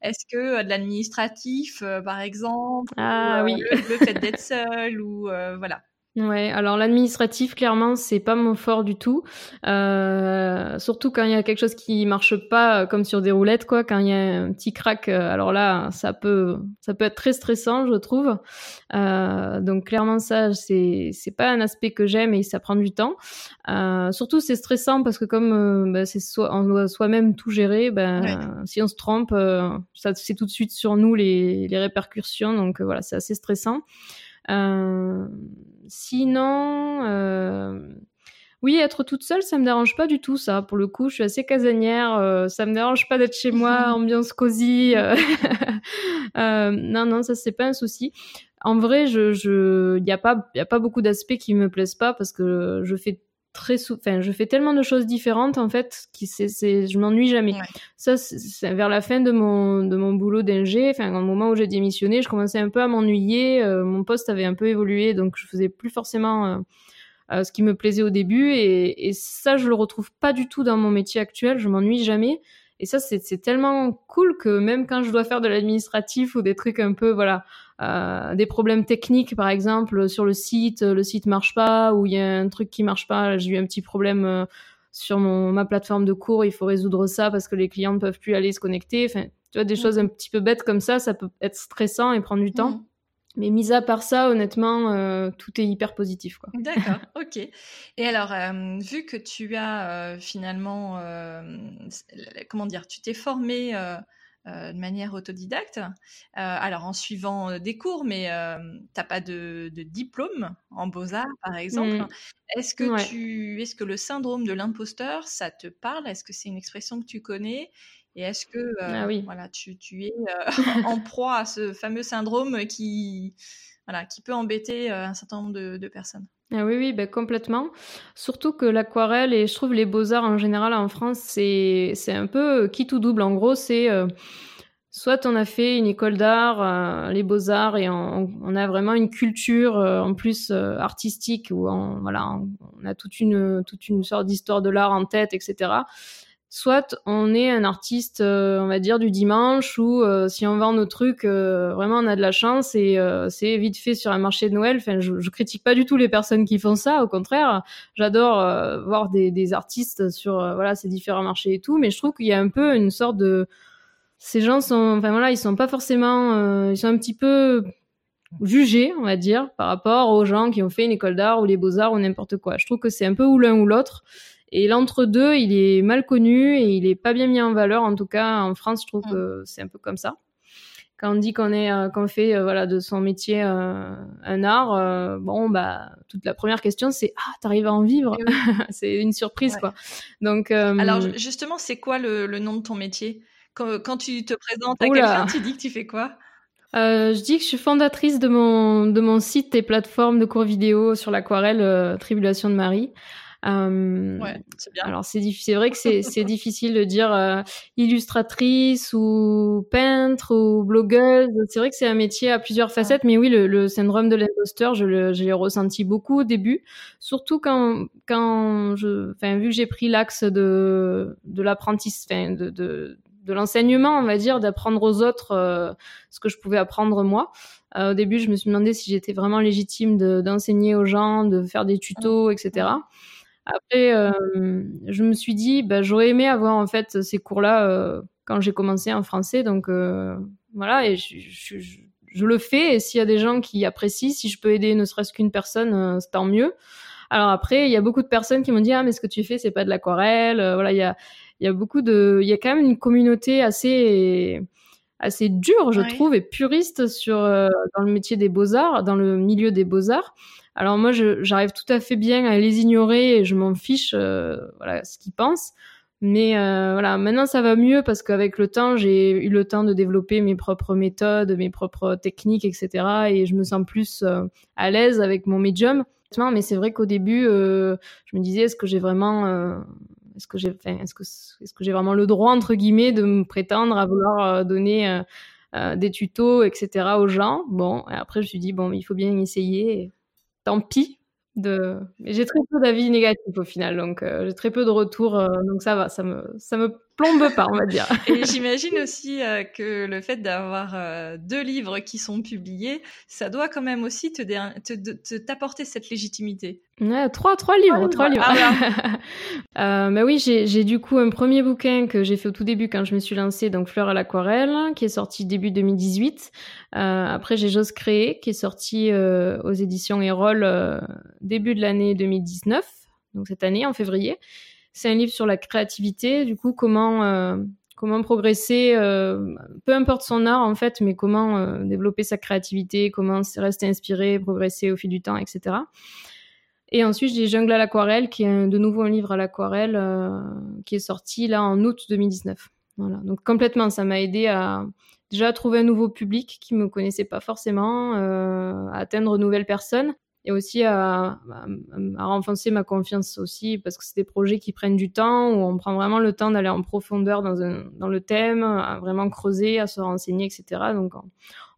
Est-ce que de l'administratif, par exemple, ah, oui. le, le, fait d'être seul, ou voilà Ouais, alors l'administratif, clairement, c'est pas mon fort du tout. Euh, surtout quand il y a quelque chose qui marche pas, euh, comme sur des roulettes, quoi. Quand il y a un petit crack, euh, alors là, ça peut, ça peut être très stressant, je trouve. Euh, donc clairement, ça, c'est, c'est pas un aspect que j'aime et ça prend du temps. Euh, surtout, c'est stressant parce que comme bah, c'est soit, on doit soi-même tout gérer, ben si on se trompe, ça c'est tout de suite sur nous les, les répercussions. Donc voilà, c'est assez stressant. Euh, sinon, euh, oui, être toute seule, ça me dérange pas du tout, ça. Pour le coup, je suis assez casanière. Euh, ça me dérange pas d'être chez moi, [laughs] ambiance cosy. [laughs] non, non, ça c'est pas un souci. En vrai, je, je, y a pas, y a pas beaucoup d'aspects qui me plaisent pas parce que je fais très enfin je fais tellement de choses différentes en fait qui c'est je m'ennuie jamais. Ça c'est vers la fin de mon de mon boulot d'ingé enfin au moment où j'ai démissionné je commençais un peu à m'ennuyer euh, mon poste avait un peu évolué donc je faisais plus forcément euh, euh, ce qui me plaisait au début et, et ça je le retrouve pas du tout dans mon métier actuel je m'ennuie jamais Et ça, c'est tellement cool que même quand je dois faire de l'administratif ou des trucs un peu, voilà, euh, des problèmes techniques, par exemple, sur le site, le site marche pas, ou il y a un truc qui marche pas, j'ai eu un petit problème euh, sur mon, ma plateforme de cours, il faut résoudre ça parce que les clients ne peuvent plus aller se connecter. Enfin, tu vois, des mm. choses un petit peu bêtes comme ça, ça peut être stressant et prendre du temps. Mais mis à part ça, honnêtement, euh, tout est hyper positif. Quoi. D'accord, [laughs] ok. Et alors, euh, vu que tu as euh, finalement, comment dire, tu t'es formé de manière autodidacte, alors en suivant des cours, mais tu n'as pas de, diplôme en beaux-arts, par exemple. Mm. Est-ce que, tu, est-ce que le syndrome de l'imposteur, ça te parle? Est-ce que c'est une expression que tu connais? Et est-ce que ah oui. voilà, tu, tu es [laughs] en proie à ce fameux syndrome qui, voilà, qui peut embêter un certain nombre de, personnes? Ah oui, oui, ben complètement. Surtout que l'aquarelle et je trouve les beaux-arts en général en France, c'est, c'est un peu qui tout double. En gros, c'est soit on a fait une école d'art, les beaux-arts, et on, on, a vraiment une culture en plus artistique où on, voilà, on a toute une, toute une sorte d'histoire de l'art en tête, etc soit on est un artiste, euh, on va dire, du dimanche, ou euh, si on vend nos trucs, euh, vraiment on a de la chance et c'est vite fait sur un marché de Noël. Enfin, je, critique pas du tout les personnes qui font ça, au contraire, j'adore voir des, artistes sur ces différents marchés et tout, mais je trouve qu'il y a un peu une sorte de ces gens sont, enfin voilà, ils sont pas forcément, ils sont un petit peu jugés, on va dire, par rapport aux gens qui ont fait une école d'art ou les beaux-arts ou n'importe quoi. Je trouve que c'est un peu ou l'un ou l'autre. Et l'entre-deux, il est mal connu et il est pas bien mis en valeur. En tout cas, en France, je trouve mm. que c'est un peu comme ça. Quand on dit qu'on est, euh, qu'on fait, euh, voilà, de son métier euh, un art, bon, bah, toute la première question, c'est ah, t'arrives à en vivre [laughs] C'est une surprise, quoi. Donc. Alors, justement, c'est quoi le, nom de ton métier? Quand, tu te présentes à quelqu'un, tu dis que tu fais quoi? Je dis que je suis fondatrice de mon, de mon site et plateforme de cours vidéo sur l'aquarelle Tribulation de Marie. Euh, c'est bien. Alors c'est c'est vrai que c'est [laughs] c'est difficile de dire euh, illustratrice ou peintre ou blogueuse. C'est vrai que c'est un métier à plusieurs facettes, mais oui, le, le syndrome de l'imposteur, je l'ai ressenti beaucoup au début, surtout quand quand je, enfin vu que j'ai pris l'axe de de l'apprentissage, de, de de l'enseignement, on va dire, d'apprendre aux autres euh, ce que je pouvais apprendre moi. Euh, au début, je me suis demandé si j'étais vraiment légitime d'enseigner aux gens, de faire des tutos, etc. Après, euh, je me suis dit, bah, j'aurais aimé avoir en fait ces cours-là euh, quand j'ai commencé en français. Donc euh, voilà, et je, je, le fais. Et s'il y a des gens qui apprécient, si je peux aider ne serait-ce qu'une personne, c'est tant mieux. Alors après, il y a beaucoup de personnes qui m'ont dit, ah mais ce que tu fais, c'est pas de l'aquarelle. voilà, il y a, il y a beaucoup de, il y a quand même une communauté assez assez dure, je trouve, et puriste sur dans le métier des beaux arts, dans le milieu des beaux arts. Alors moi, j'arrive tout à fait bien à les ignorer et je m'en fiche, euh, voilà, ce qu'ils pensent. Mais euh, voilà, maintenant ça va mieux parce qu'avec le temps, j'ai eu le temps de développer mes propres méthodes, mes propres techniques, etc. Et je me sens plus euh, à l'aise avec mon médium. Mais c'est vrai qu'au début, je me disais, est-ce que j'ai vraiment, est-ce que j'ai, est-ce que, j'ai vraiment le droit entre guillemets de me prétendre à vouloir donner des tutos, etc. aux gens? Bon, et après je me suis dit bon, il faut bien essayer tant pis. De... J'ai très peu d'avis négatifs au final, donc euh, j'ai très peu de retours, euh, donc ça va, ça me, ça me plombe pas, on va dire. [laughs] Et j'imagine aussi euh, que le fait d'avoir deux livres qui sont publiés, ça doit quand même aussi te, te, t'apporter cette légitimité. Ouais, trois, trois livres, trois livres. Ah, [laughs] bah oui, j'ai du coup un premier bouquin que j'ai fait au tout début quand je me suis lancée, donc Fleurs à l'aquarelle, qui est sorti début 2018. Euh, après, j'ai J'ose créer, qui est sorti euh, aux éditions Erol euh, début de l'année 2019, donc cette année, en février. C'est un livre sur la créativité, du coup, comment comment progresser, peu importe son art en fait, mais comment développer sa créativité, comment rester inspiré, progresser au fil du temps, etc. Et ensuite, j'ai Jungle à l'aquarelle, qui est de nouveau un livre à l'aquarelle qui est sorti là en août 2019. Voilà, donc complètement, ça m'a aidé à déjà trouver un nouveau public qui me connaissait pas forcément, euh, à atteindre de nouvelles personnes et aussi à, à, renforcer ma confiance aussi parce que c'est des projets qui prennent du temps où on prend vraiment le temps d'aller en profondeur dans, un, dans le thème, à vraiment creuser, à se renseigner, etc. Donc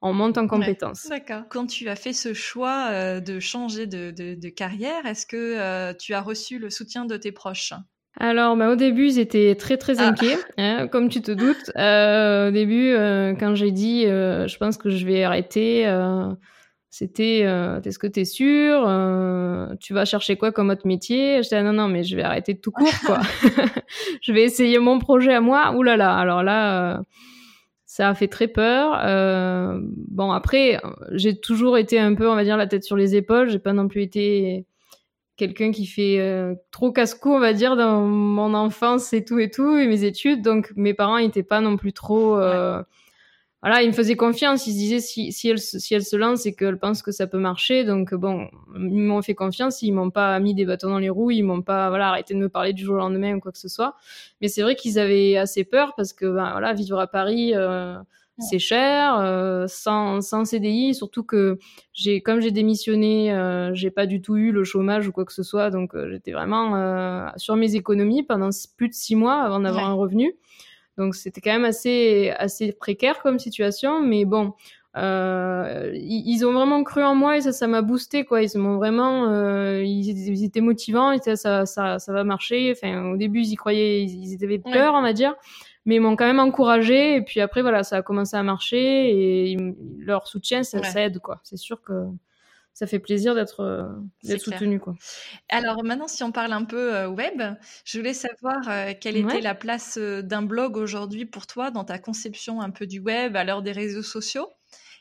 on, monte en compétences. D'accord. Quand tu as fait ce choix euh, de changer de, de, de carrière, est-ce que euh, tu as reçu le soutien de tes proches? Alors, bah, au début, ils étaient très très ah. inquiets, hein, comme tu te doutes. Euh, au début, quand j'ai dit, je pense que je vais arrêter, c'était, est-ce que t'es sûr Tu vas chercher quoi comme autre métier? J'étais non non, mais je vais arrêter tout court quoi. [laughs] [laughs] je vais essayer mon projet à moi. Ouh là là, alors là. ça a fait très peur. bon après, j'ai toujours été un peu, on va dire, la tête sur les épaules. J'ai pas non plus été quelqu'un qui fait euh, trop casse-cou, on va dire, dans mon enfance et tout et tout, et mes études. Donc, mes parents n'étaient pas non plus trop. Euh, voilà, ils me faisaient confiance. Ils se disaient si, si, elle, si elle se lance, c'est qu'elle pense que ça peut marcher. Donc, bon, ils m'ont fait confiance. Ils m'ont pas mis des bâtons dans les roues. Ils m'ont pas voilà, arrêté de me parler du jour au lendemain ou quoi que ce soit. Mais c'est vrai qu'ils avaient assez peur parce que, ben, voilà, vivre à Paris. Euh, c'est cher, euh, sans, sans CDI, surtout que j'ai, comme j'ai démissionné, euh, j'ai pas du tout eu le chômage ou quoi que ce soit, donc euh, j'étais vraiment euh, sur mes économies pendant plus de six mois avant d'avoir un revenu. Donc c'était quand même assez assez précaire comme situation, mais bon, euh, ils, ont vraiment cru en moi et ça, ça m'a boosté quoi. Ils m'ont vraiment, euh, ils, étaient motivants, et ça, ça, ça va marcher. Enfin, au début, ils y croyaient, ils, ils avaient peur, on va dire mais ils m'ont quand même encouragé et puis après voilà ça a commencé à marcher et leur soutien ça, aide quoi c'est sûr que ça fait plaisir d'être euh, soutenu quoi. Alors maintenant si on parle un peu euh, web, je voulais savoir euh, quelle était la place d'un blog aujourd'hui pour toi dans ta conception un peu du web à l'heure des réseaux sociaux?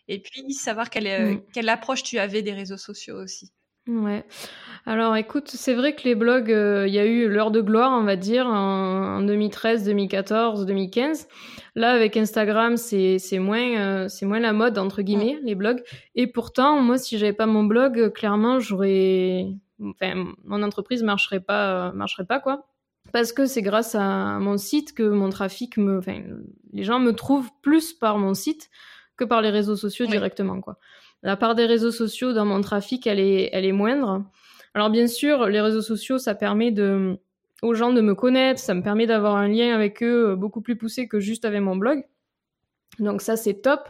Et puis savoir quelle, quelle approche tu avais des réseaux sociaux aussi. Ouais. Alors écoute, c'est vrai que les blogs, euh, il y a eu l'heure de gloire, on va dire, en, 2013, 2014, 2015. Là, avec Instagram, c'est moins, euh, c'est moins la mode, entre guillemets, les blogs. Et pourtant, moi, si j'avais pas mon blog, clairement, j'aurais... Enfin, mon entreprise marcherait pas, marcherait pas, quoi. Parce que c'est grâce à mon site que mon trafic me... Enfin, les gens me trouvent plus par mon site que par les réseaux sociaux directement, quoi. La part des réseaux sociaux dans mon trafic, elle est, elle est moindre. Alors bien sûr, les réseaux sociaux, ça permet aux gens de me connaître, ça me permet d'avoir un lien avec eux beaucoup plus poussé que juste avec mon blog. Donc ça, c'est top.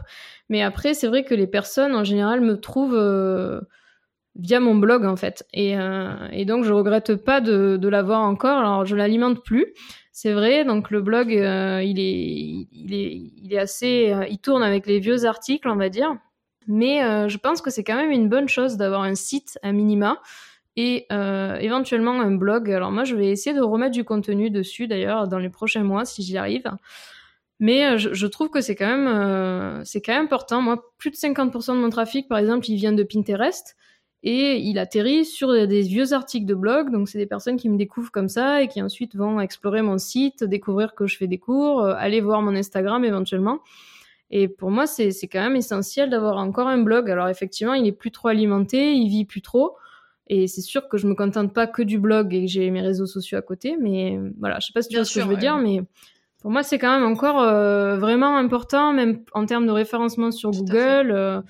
Mais après, c'est vrai que les personnes, en général, me trouvent euh, via mon blog, en fait. Et, euh, et donc, je regrette pas de, de l'avoir encore. Alors, je l'alimente plus. C'est vrai, donc le blog, euh, il, est, il, est, il est assez... il tourne avec les vieux articles, on va dire. Mais euh, je pense que c'est quand même une bonne chose d'avoir un site à minima et euh, éventuellement un blog. Alors moi, je vais essayer de remettre du contenu dessus d'ailleurs dans les prochains mois si j'y arrive. Mais euh, je, trouve que c'est quand même c'est quand même important. Moi, plus de 50% de mon trafic, par exemple, il vient de Pinterest et il atterrit sur des vieux articles de blog. Donc c'est des personnes qui me découvrent comme ça et qui ensuite vont explorer mon site, découvrir que je fais des cours, aller voir mon Instagram éventuellement. Et pour moi, c'est quand même essentiel d'avoir encore un blog. Alors effectivement, il est plus trop alimenté, il vit plus trop. Et c'est sûr que je me contente pas que du blog et que j'ai mes réseaux sociaux à côté. Mais voilà, je sais pas si tu vois ce que je veux dire, mais pour moi, c'est quand même encore euh, vraiment important, même en termes de référencement sur Google. Euh,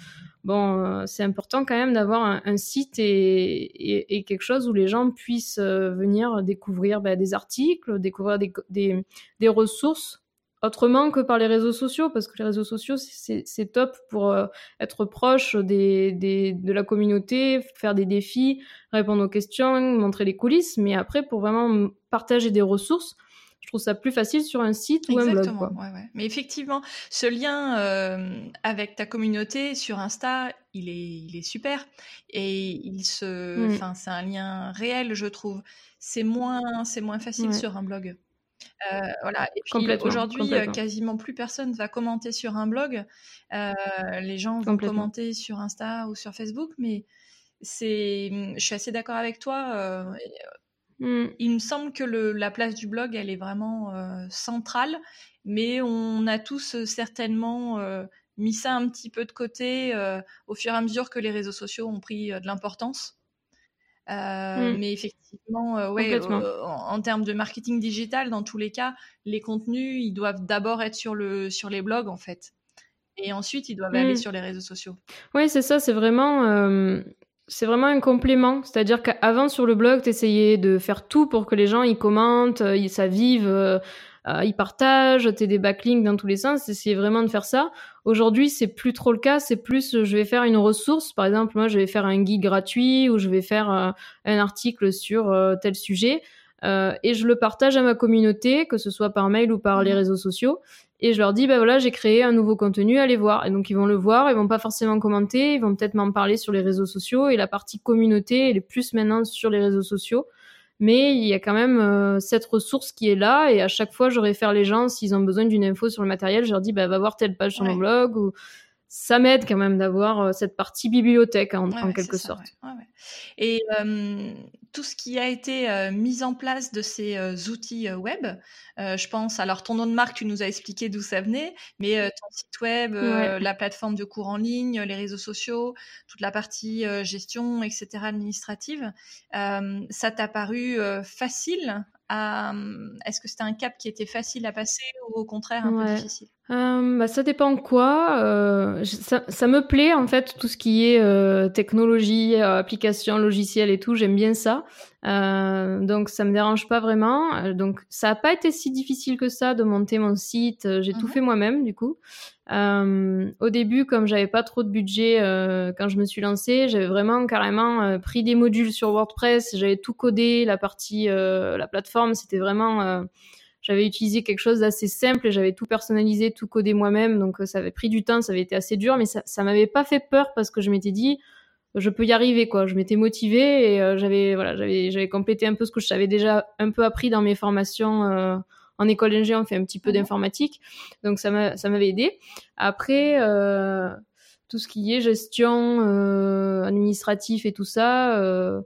bon, euh, c'est important quand même d'avoir un, site et, et, quelque chose où les gens puissent venir découvrir bah, des articles, découvrir des, des, des ressources autrement que par les réseaux sociaux, parce que les réseaux sociaux, c'est top pour euh, être proche des, des, de la communauté, faire des défis, répondre aux questions, montrer les coulisses, mais après, pour vraiment partager des ressources, je trouve ça plus facile sur un site ou un blog. Quoi. Ouais, ouais. Mais effectivement, ce lien euh, avec ta communauté sur Insta, il est, il est super. Et il se, mm. enfin, c'est un lien réel, je trouve. C'est moins, c'est moins facile sur un blog. Euh, voilà. Et puis aujourd'hui, quasiment plus personne va commenter sur un blog. Euh, les gens vont commenter sur Insta ou sur Facebook, mais c'est, je suis assez d'accord avec toi. Mmh. Il me semble que le, la place du blog, elle est vraiment centrale, mais on a tous certainement mis ça un petit peu de côté au fur et à mesure que les réseaux sociaux ont pris de l'importance. Euh, mmh. Mais effectivement, euh, ouais, euh, en, termes de marketing digital, dans tous les cas, les contenus, ils doivent d'abord être sur, le, sur les blogs, en fait. Et ensuite, ils doivent aller mmh. sur les réseaux sociaux. Oui, c'est ça, c'est vraiment, c'est vraiment un complément. C'est-à-dire qu'avant, sur le blog, tu essayais de faire tout pour que les gens ils commentent, ils, ça vive euh, ils partagent, t'es des backlinks dans tous les sens, essayer vraiment de faire ça. Aujourd'hui, c'est plus trop le cas, c'est plus je vais faire une ressource, par exemple, moi je vais faire un guide gratuit ou je vais faire euh, un article sur euh, tel sujet. et je le partage à ma communauté, que ce soit par mail ou par les mmh. réseaux sociaux. Et je leur dis, bah voilà, j'ai créé un nouveau contenu, allez voir. Et donc ils vont le voir, ils vont pas forcément commenter, ils vont peut-être m'en parler sur les réseaux sociaux. Et la partie communauté, elle est plus maintenant sur les réseaux sociaux mais il y a quand même euh, cette ressource qui est là et à chaque fois je réfère les gens s'ils ont besoin d'une info sur le matériel je leur dis bah va voir telle page sur mon blog ou ça m'aide quand même d'avoir euh, cette partie bibliothèque en, quelque sorte. Et tout ce qui a été mis en place de ces outils web, je pense, alors ton nom de marque, tu nous as expliqué d'où ça venait, mais ton site web, la plateforme de cours en ligne, les réseaux sociaux, toute la partie gestion, etc., administrative, ça t'a paru facile est-ce que c'était un cap qui était facile à passer ou au contraire un peu difficile? Euh, bah, ça dépend quoi. Euh, ça, ça, me plaît en fait tout ce qui est euh, technologie, application, logiciel et tout. J'aime bien ça. donc ça me dérange pas vraiment. Donc ça a pas été si difficile que ça de monter mon site. J'ai tout mmh fait moi-même du coup. Euh, au début, comme j'avais pas trop de budget euh, quand je me suis lancée, j'avais vraiment carrément euh, pris des modules sur WordPress, j'avais tout codé, la partie, la plateforme, c'était vraiment, j'avais utilisé quelque chose d'assez simple et j'avais tout personnalisé, tout codé moi-même, donc ça avait pris du temps, ça avait été assez dur, mais ça, ça m'avait pas fait peur parce que je m'étais dit, je peux y arriver quoi. Je m'étais motivée et j'avais voilà, j'avais j'avais complété un peu ce que je savais déjà un peu appris dans mes formations en école d'ingé, on fait un petit peu mhm. d'informatique, donc ça m'avait aidé. Après, euh, tout ce qui est gestion euh, administratif et tout ça, euh,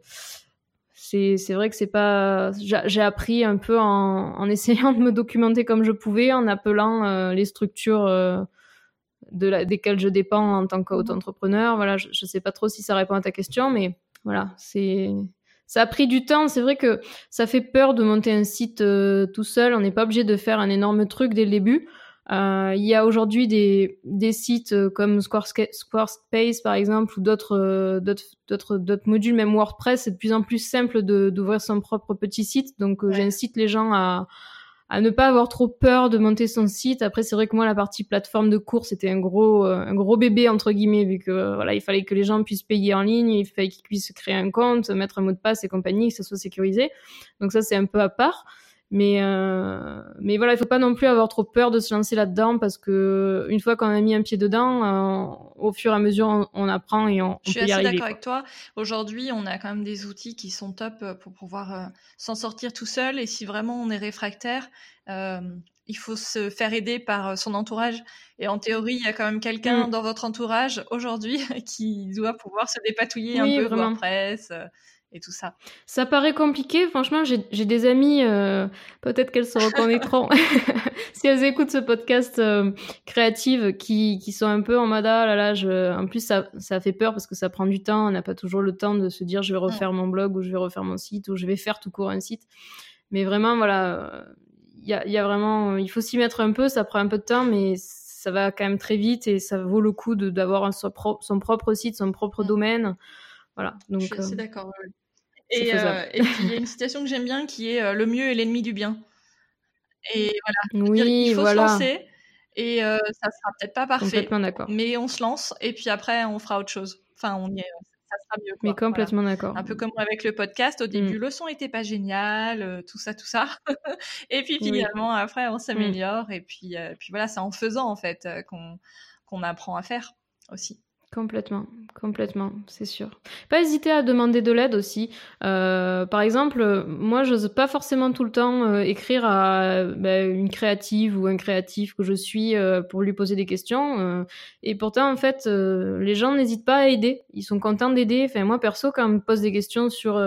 c'est vrai que c'est pas. J'ai appris un peu en, [laughs] essayant de me documenter comme je pouvais, en appelant les structures. de la, desquelles je dépends en tant qu'auto-entrepreneur. Voilà, je, ne sais pas trop si ça répond à ta question, mais voilà, c'est ça a pris du temps. C'est vrai que ça fait peur de monter un site euh, tout seul. On n'est pas obligé de faire un énorme truc dès le début. Euh, il y a aujourd'hui des, des sites euh, comme Squarespace par exemple ou d'autres d'autres d'autres modules, même WordPress. C'est de plus en plus simple d'ouvrir son propre petit site. Donc j'incite les gens à à ne pas avoir trop peur de monter son site. Après, c'est vrai que moi, la partie plateforme de cours, c'était un gros, euh, un gros bébé entre guillemets, vu que voilà, il fallait que les gens puissent payer en ligne, il fallait qu'ils puissent créer un compte, mettre un mot de passe et compagnie, que ça soit sécurisé. Donc ça, c'est un peu à part. Mais euh, mais voilà, il faut pas non plus avoir trop peur de se lancer là-dedans parce que une fois qu'on a mis un pied dedans, euh, au fur et à mesure, on, apprend et on, on Je suis assez d'accord avec toi. Aujourd'hui, on a quand même des outils qui sont top euh, pour pouvoir euh, s'en sortir tout seul. Et si vraiment on est réfractaire, euh, il faut se faire aider par son entourage. Et en théorie, il y a quand même quelqu'un mm. dans votre entourage aujourd'hui [laughs] qui doit pouvoir se dépatouiller un peu vraiment. WordPress et tout ça. Ça paraît compliqué, franchement, j'ai des amis, euh, peut-être qu'elles se reconnaîtront [laughs] si elles écoutent ce podcast euh, créative qui, qui sont un peu en mode ah là là, je... en plus ça, ça fait peur parce que ça prend du temps, on n'a pas toujours le temps de se dire je vais refaire mon blog ou je vais refaire mon site ou je vais faire tout court un site. Mais vraiment, voilà, il y a, y a, vraiment, il faut s'y mettre un peu, ça prend un peu de temps, mais ça va quand même très vite et ça vaut le coup d'avoir son, son, propre site, son propre domaine. Voilà. Donc, je suis euh, d'accord. Et, euh, et, puis il y a une citation que j'aime bien qui est euh, le mieux est l'ennemi du bien. Et voilà. Oui, il faut se lancer. Et ça sera peut-être pas parfait, mais on se lance et puis après on fera autre chose. Enfin, on y est, ça sera mieux. mais complètement d'accord. Un peu comme avec le podcast, au début, mmh. le son était pas génial, tout ça, tout ça. [laughs] et puis finalement, après, on mmh. s'améliore. Et puis, puis voilà, c'est en faisant en fait qu'on apprend à faire aussi. Complètement, complètement, c'est sûr. Pas hésiter à demander de l'aide aussi. Euh, par exemple, moi, je n'ose pas forcément tout le temps euh, écrire à bah, une créative ou un créatif que je suis euh, pour lui poser des questions. et pourtant, en fait, les gens n'hésitent pas à aider. Ils sont contents d'aider. Enfin, moi, perso, quand on me pose des questions sur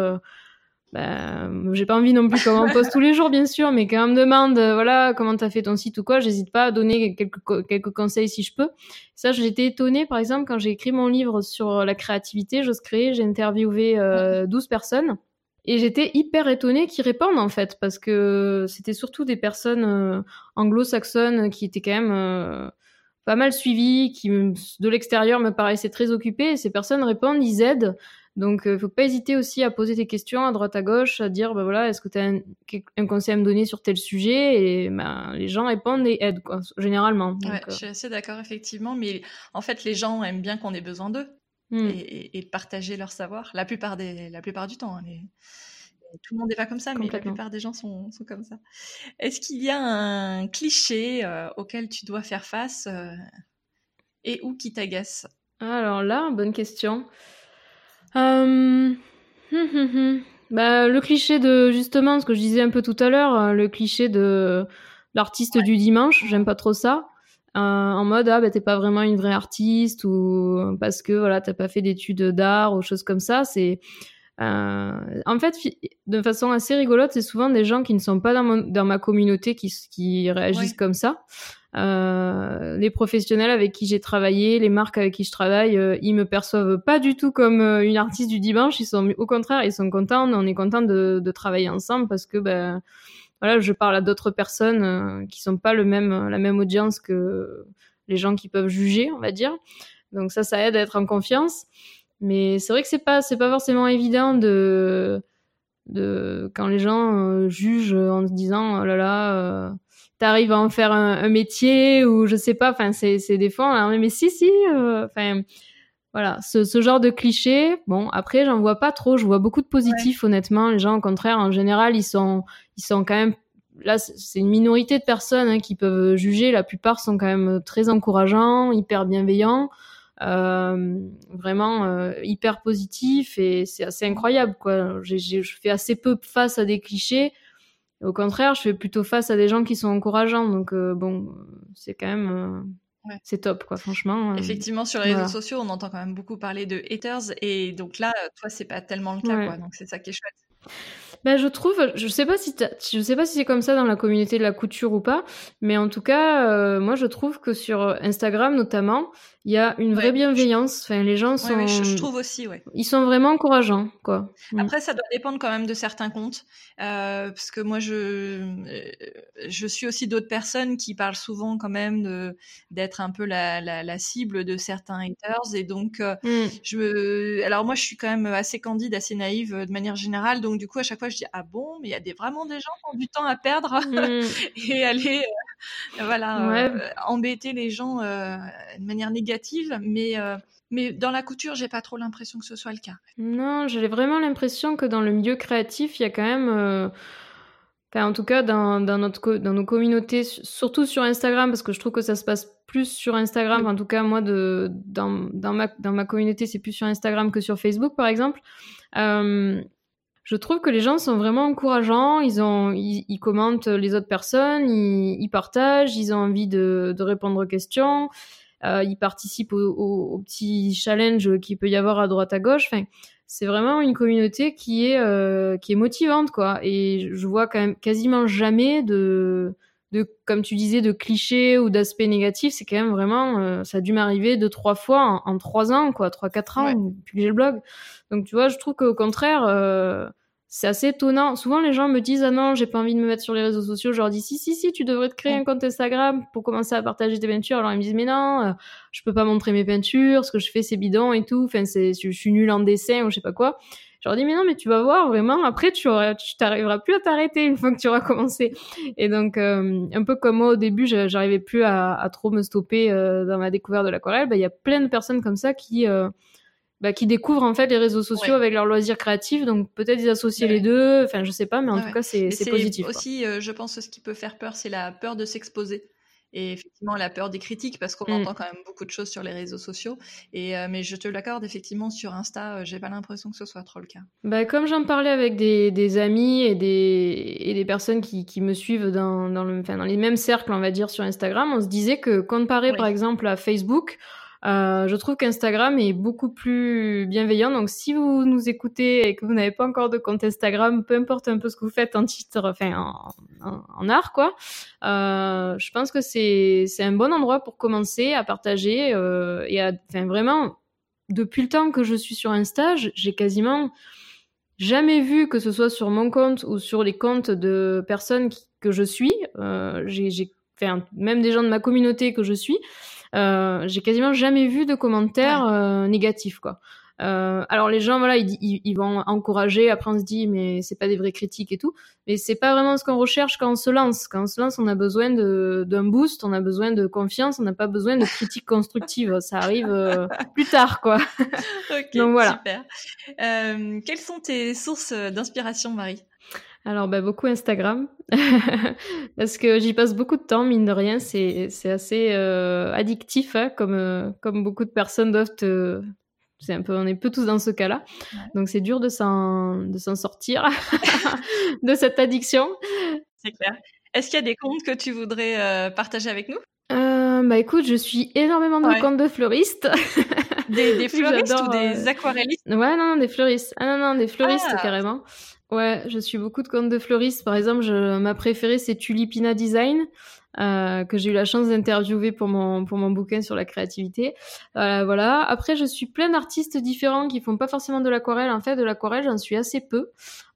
bah, j'ai pas envie non plus qu'on me pose tous les jours, bien sûr, mais quand on me demande, euh, voilà, comment t'as fait ton site ou quoi, j'hésite pas à donner quelques, quelques conseils si je peux. Ça, j'étais étonnée, par exemple, quand j'ai écrit mon livre sur la créativité, j'ose créer, j'ai interviewé euh, 12 personnes. Et j'étais hyper étonnée qu'ils répondent en fait, parce que c'était surtout des personnes euh, anglo-saxonnes qui étaient quand même euh, pas mal suivies, qui de l'extérieur me paraissaient très occupées. Et ces personnes répondent, ils aident. Donc, il euh, ne faut pas hésiter aussi à poser des questions à droite à gauche, à dire, bah voilà, est-ce que tu as un, conseil à me donner sur tel sujet? Et ben, les gens répondent et aident, quoi, généralement. ouais, euh. je suis assez d'accord, effectivement. Mais en fait, les gens aiment bien qu'on ait besoin d'eux hmm. et, de partager leur savoir, la plupart, des, la plupart du temps. Hein, tout le monde n'est pas comme ça, mais la plupart des gens sont, sont comme ça. Est-ce qu'il y a un cliché auquel tu dois faire face et où qui t'agace? Alors là, bonne question. Hum, hum, hum, bah, le cliché de justement ce que je disais un peu tout à l'heure, le cliché de l'artiste du dimanche, j'aime pas trop ça. Euh, en mode ah bah t'es pas vraiment une vraie artiste ou parce que voilà t'as pas fait d'études d'art ou choses comme ça c'est euh, en fait de façon assez rigolote c'est souvent des gens qui ne sont pas dans, dans ma communauté qui, qui réagissent comme ça euh, les professionnels avec qui j'ai travaillé les marques avec qui je travaille euh, ils me perçoivent pas du tout comme euh, une artiste du dimanche ils sont au contraire ils sont contents on est content de, de travailler ensemble parce que ben voilà, je parle à d'autres personnes euh, qui sont pas le même, la même audience que les gens qui peuvent juger, on va dire. Donc ça, ça aide à être en confiance. Mais c'est vrai que c'est pas, c'est pas forcément évident de, de quand les gens euh, jugent en se disant oh là là, euh, t'arrives à en faire un, métier ou je sais pas. Enfin, c'est, c'est des fois, mais si si. Enfin, voilà, ce, ce, genre de cliché. Bon, après, j'en vois pas trop. Je vois beaucoup de positifs, honnêtement. Les gens, au contraire, en général, ils sont, ils sont quand même. Là, c'est une minorité de personnes hein, qui peuvent juger. La plupart sont quand même très encourageants, hyper bienveillants, euh, vraiment euh, hyper positifs, et c'est assez incroyable, quoi. Je fais assez peu face à des clichés. Au contraire, je fais plutôt face à des gens qui sont encourageants. Donc, euh, bon, c'est quand même euh, c'est top, quoi, franchement. Euh, Effectivement, sur les réseaux sociaux, on entend quand même beaucoup parler de haters, et donc là, toi, c'est pas tellement le cas, quoi, donc c'est ça qui est chouette. Ben, je trouve, je sais pas si je sais pas si c'est comme ça dans la communauté de la couture ou pas, mais en tout cas, euh, moi je trouve que sur Instagram notamment, il y a une vraie bienveillance. Enfin, les gens sont. je, trouve aussi, ouais. Ils sont vraiment encourageants, quoi. Mm. Après, ça doit dépendre quand même de certains comptes, euh, parce que moi, je euh, je suis aussi d'autres personnes qui parlent souvent quand même de d'être un peu la, la, la, cible de certains haters, et donc euh, mm. je. Alors moi, je suis quand même assez candide, assez naïve de manière générale, donc du coup, à chaque fois, je dis ah bon, mais il y a des, vraiment des gens qui ont du temps à perdre mm. [laughs] et aller voilà embêter les gens de manière négative mais euh, mais dans la couture, j'ai pas trop l'impression que ce soit le cas. Non, j'ai vraiment l'impression que dans le milieu créatif, il y a quand même, euh, en tout cas dans, dans, notre dans nos communautés, surtout sur Instagram, parce que je trouve que ça se passe plus sur Instagram. En tout cas, moi, de, dans, dans, ma, dans ma communauté, c'est plus sur Instagram que sur Facebook, par exemple. Euh, je trouve que les gens sont vraiment encourageants. Ils ont, ils, commentent les autres personnes, ils, ils, partagent, ils ont envie de, de répondre aux questions. Euh, ils participent aux au, petits challenges qu'il peut y avoir à droite à gauche. Enfin, c'est vraiment une communauté qui est euh, qui est motivante quoi. Et je vois quand même quasiment jamais de de comme tu disais de clichés ou d'aspects négatifs. C'est quand même vraiment euh, ça a dû m'arriver deux trois fois en, trois ans quoi, trois quatre ans depuis que j'ai le blog. Donc tu vois, je trouve qu'au contraire euh, c'est assez étonnant. Souvent, les gens me disent Ah non, j'ai pas envie de me mettre sur les réseaux sociaux. Je leur dis Si, si, si, tu devrais te créer un compte Instagram pour commencer à partager tes peintures. Alors, ils me disent Mais non, euh, je peux pas montrer mes peintures, ce que je fais, c'est bidon et tout. Enfin, c'est, je, suis nulle en dessin ou je sais pas quoi. Je leur dis Mais non, mais tu vas voir, vraiment, après, tu auras, tu t'arriveras plus à t'arrêter une fois que tu auras commencé. Et donc, euh, un peu comme moi au début, j'arrivais plus à, à, trop me stopper euh, dans ma découverte de l'aquarelle, bah, il y a plein de personnes comme ça qui bah, qui découvrent en fait les réseaux sociaux avec leurs loisirs créatifs. Donc peut-être ils associent les deux. Enfin, je sais pas, mais en tout cas, c'est positif. Aussi, euh, je pense que ce qui peut faire peur, c'est la peur de s'exposer. Et effectivement, la peur des critiques, parce qu'on mm. entend quand même beaucoup de choses sur les réseaux sociaux. Et euh, mais je te l'accorde, effectivement, sur Insta, euh, j'ai pas l'impression que ce soit trop le cas. Bah, comme j'en parlais avec des, des, amis et des, et des personnes qui, qui me suivent dans, dans, le, enfin, dans les mêmes cercles, on va dire, sur Instagram, on se disait que comparé, par exemple, à Facebook, euh, je trouve qu'Instagram est beaucoup plus bienveillant. Donc, si vous nous écoutez et que vous n'avez pas encore de compte Instagram, peu importe un peu ce que vous faites en titre, enfin en, art, quoi, euh, je pense que c'est un bon endroit pour commencer à partager euh, et à, enfin vraiment, depuis le temps que je suis sur Insta, j'ai quasiment jamais vu que ce soit sur mon compte ou sur les comptes de personnes que je suis. Euh, j'ai, enfin, même des gens de ma communauté que je suis. Euh, j'ai quasiment jamais vu de commentaires euh, négatifs quoi. Euh, alors les gens, voilà, ils, ils, vont encourager. Après, on se dit, mais c'est pas des vraies critiques et tout. Mais c'est pas vraiment ce qu'on recherche quand on se lance. Quand on se lance, on a besoin d'un boost, on a besoin de confiance, on n'a pas besoin de critiques [laughs] constructives. Ça arrive euh, plus tard, quoi. [laughs] ok, Donc voilà. Super. Euh, quelles sont tes sources d'inspiration, Marie? Alors, bah, beaucoup Instagram, [laughs] parce que j'y passe beaucoup de temps, mine de rien, c'est assez euh, addictif, hein, comme, euh, comme beaucoup de personnes doivent te... C'est un peu, on est peu tous dans ce cas-là, donc c'est dur de s'en sortir [laughs] de cette addiction. C'est clair. Est-ce qu'il y a des comptes que tu voudrais euh, partager avec nous? Bah écoute, je suis énormément de comptes de fleuristes. des, [laughs] fleuristes ou des aquarellistes? Ouais, non, des fleuristes. Ah non, non, des fleuristes ah. carrément. Ouais, je suis beaucoup de comptes de fleuristes. Par exemple, je, ma préférée, c'est Tulipina Design, euh, que j'ai eu la chance d'interviewer pour mon, pour mon bouquin sur la créativité. Euh, voilà. Après, je suis plein d'artistes différents qui font pas forcément de l'aquarelle. En fait, de l'aquarelle, j'en suis assez peu.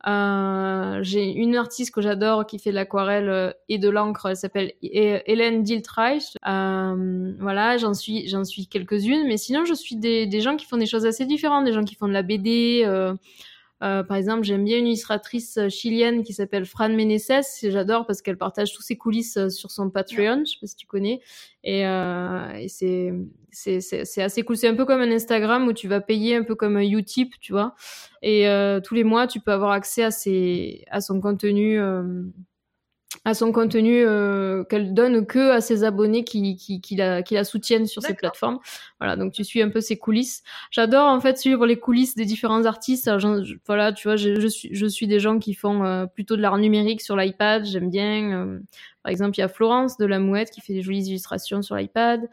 Euh, j'ai une artiste que j'adore qui fait de l'aquarelle euh, et de l'encre. Elle s'appelle Hélène Diltreich. Euh, voilà, j'en suis, j'en suis quelques-unes. Mais sinon, je suis des, des gens qui font des choses assez différentes. Des gens qui font de la BD. Euh, par exemple, j'aime bien une illustratrice euh, chilienne qui s'appelle Fran Meneses. J'adore parce qu'elle partage tous ses coulisses euh, sur son Patreon. Je sais pas si tu connais. Et, c'est assez cool. C'est un peu comme un Instagram où tu vas payer un peu comme un Utip, tu vois. Et tous les mois, tu peux avoir accès à ses à son contenu. Euh, à son contenu euh, qu'elle donne que à ses abonnés qui, qui, qui, la, qui la soutiennent sur ces plateformes. Voilà, donc tu suis un peu ses coulisses. J'adore en fait suivre les coulisses des différents artistes. voilà, tu vois, je, je, suis, je suis des gens qui font euh, plutôt de l'art numérique sur l'iPad, j'aime bien. Euh, par exemple, il y a Florence de la Mouette qui fait des jolies illustrations sur l'iPad.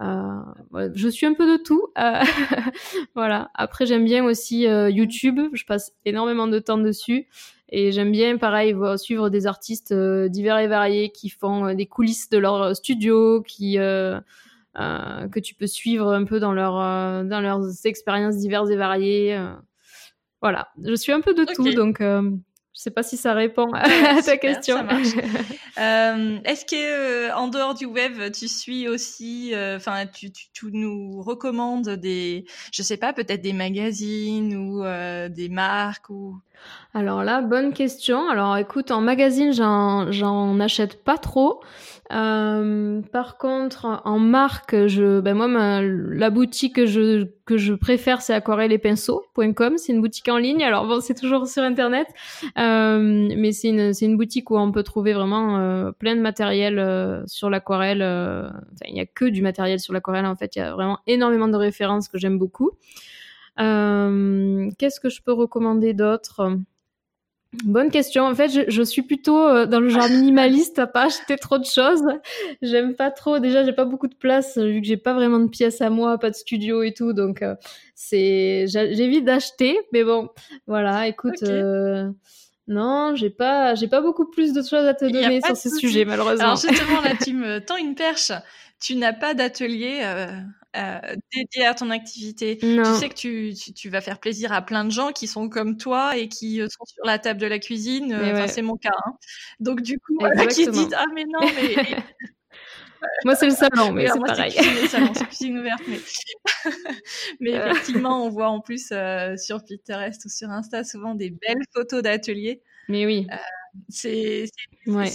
Euh, je suis un peu de tout. [laughs] voilà. Après, j'aime bien aussi YouTube. Je passe énormément de temps dessus. Et j'aime bien, pareil, suivre des artistes euh, divers et variés qui font euh, des coulisses de leur studio, qui euh, que tu peux suivre un peu dans leur dans leurs expériences diverses et variées. voilà, je suis un peu de tout, donc je sais pas si ça répond [laughs] à ta question. euh, Est-ce que euh, en dehors du web, tu suis aussi, euh, enfin, tu, tu, tu, nous recommandes des, je sais pas, peut-être des magazines ou euh, des marques ou alors là, bonne question. Alors écoute, en magazine, j'en achète pas trop. Euh, par contre, en marque, je, ben moi, la boutique que je, que je préfère, c'est aquarelle et pinceaux.com. C'est une boutique en ligne. Alors bon, c'est toujours sur Internet. Euh, mais c'est une, une boutique où on peut trouver vraiment euh, plein de matériel euh, sur l'aquarelle. Euh, il n'y a que du matériel sur l'aquarelle. En fait, il y a vraiment énormément de références que j'aime beaucoup. Qu'est-ce que je peux recommander d'autre? Bonne question. En fait, je, je, suis plutôt euh, dans le genre [laughs] minimaliste à pas acheter trop de choses. J'aime pas trop. Déjà, j'ai pas beaucoup de place vu que j'ai pas vraiment de pièces à moi, pas de studio et tout. Donc, euh, c'est j'évite d'acheter. Mais bon, voilà. Écoute. Euh, non, j'ai pas, j'ai pas beaucoup plus de choses à te donner sur ce sujet, malheureusement. Alors justement, là, tu [laughs] me tends une perche. Tu n'as pas d'atelier euh, dédié à ton activité. Tu sais que tu, tu, vas faire plaisir à plein de gens qui sont comme toi et qui euh, sont sur la table de la cuisine. Euh, c'est mon cas. Hein. Donc du coup, [laughs] qui dit ah mais non mais [laughs] Moi, c'est le salon, mais c'est pareil. C'est c'est [laughs] cuisine ouverte. Mais, mais effectivement, on voit en plus sur Pinterest ou sur Insta souvent des belles photos d'ateliers. Mais oui. C'est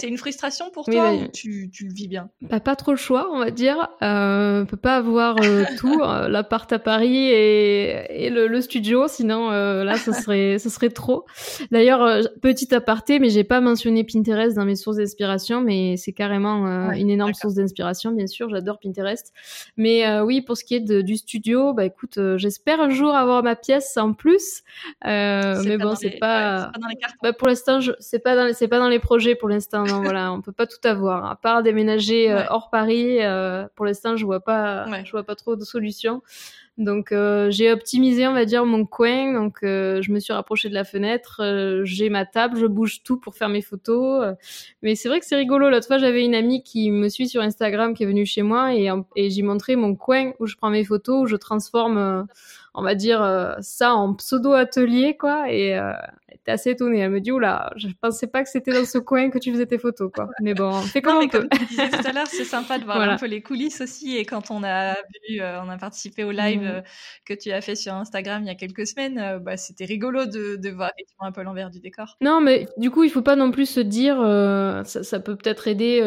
une frustration pour toi ou tu, tu, le vis bien? Pas trop le choix, on va dire. Euh, on peut pas avoir euh, tout, [laughs] euh, l'appart à Paris et, et le, le, studio, sinon euh, là, ce serait, ce serait trop. D'ailleurs, petit aparté, mais j'ai pas mentionné Pinterest dans mes sources d'inspiration, mais c'est carrément une énorme source d'inspiration, bien sûr. J'adore Pinterest. Mais oui, pour ce qui est de, du studio, bah écoute, j'espère un jour avoir ma pièce en plus. mais bon, c'est pas... pas... dans les cartes. Bah, pour l'instant, c'est pas dans, c'est pas dans les projets pour l'instant. Non, voilà, on peut pas tout avoir. À part déménager euh, hors Paris, euh, pour l'instant, je vois pas, je vois pas trop de solutions. Donc euh, j'ai optimisé, on va dire, mon coin. Donc je me suis rapprochée de la fenêtre. j'ai ma table, je bouge tout pour faire mes photos. mais c'est vrai que c'est rigolo. L'autre fois, j'avais une amie qui me suit sur Instagram qui est venue chez moi et, et j'ai montré mon coin où je prends mes photos, où je transforme on va dire, ça en pseudo-atelier, quoi. Et elle était assez étonnée. Elle me dit, oula, je pensais pas que c'était dans ce [laughs] coin que tu faisais tes photos, quoi. Mais bon, on fait comme Comme tu disais tout à l'heure, c'est sympa de [laughs] voir un peu les coulisses aussi. Et quand on a vu, on a participé au live mmh. que tu as fait sur Instagram il y a quelques semaines, bah, c'était rigolo de, de voir un peu l'envers du décor. Non, mais du coup, il faut pas non plus se dire, ça, ça, peut peut-être aider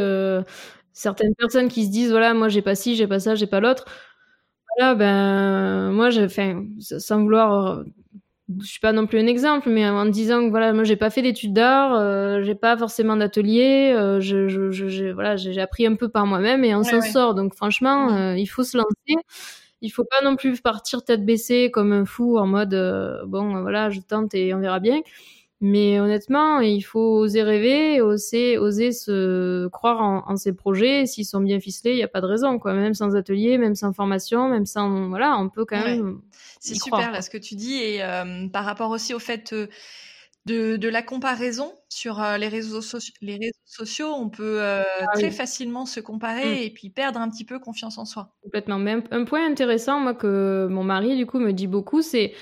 certaines personnes qui se disent voilà moi j'ai pas ci j'ai pas ça j'ai pas l'autre voilà ben moi j'ai sans vouloir je suis pas non plus un exemple mais en disant que voilà moi j'ai pas fait d'études d'art euh, j'ai pas forcément d'atelier euh, je, je, je, voilà j'ai appris un peu par moi-même et on s'en sort. Donc franchement euh, il faut se lancer. Il faut pas non plus partir tête baissée comme un fou en mode bon voilà je tente et on verra bien mais honnêtement, il faut oser rêver, oser, oser se croire en, en ses projets. S'ils sont bien ficelés, il n'y a pas de raison, quoi. Même sans atelier, même sans formation, même sans, voilà, on peut quand même. C'est super là ce que tu dis et euh, par rapport aussi au fait euh, de, de, la comparaison sur euh, les réseaux sociaux, les réseaux sociaux, on peut ah très facilement se comparer mm. et puis perdre un petit peu confiance en soi. Complètement. Même un point intéressant, moi que mon mari du coup me dit beaucoup, c'est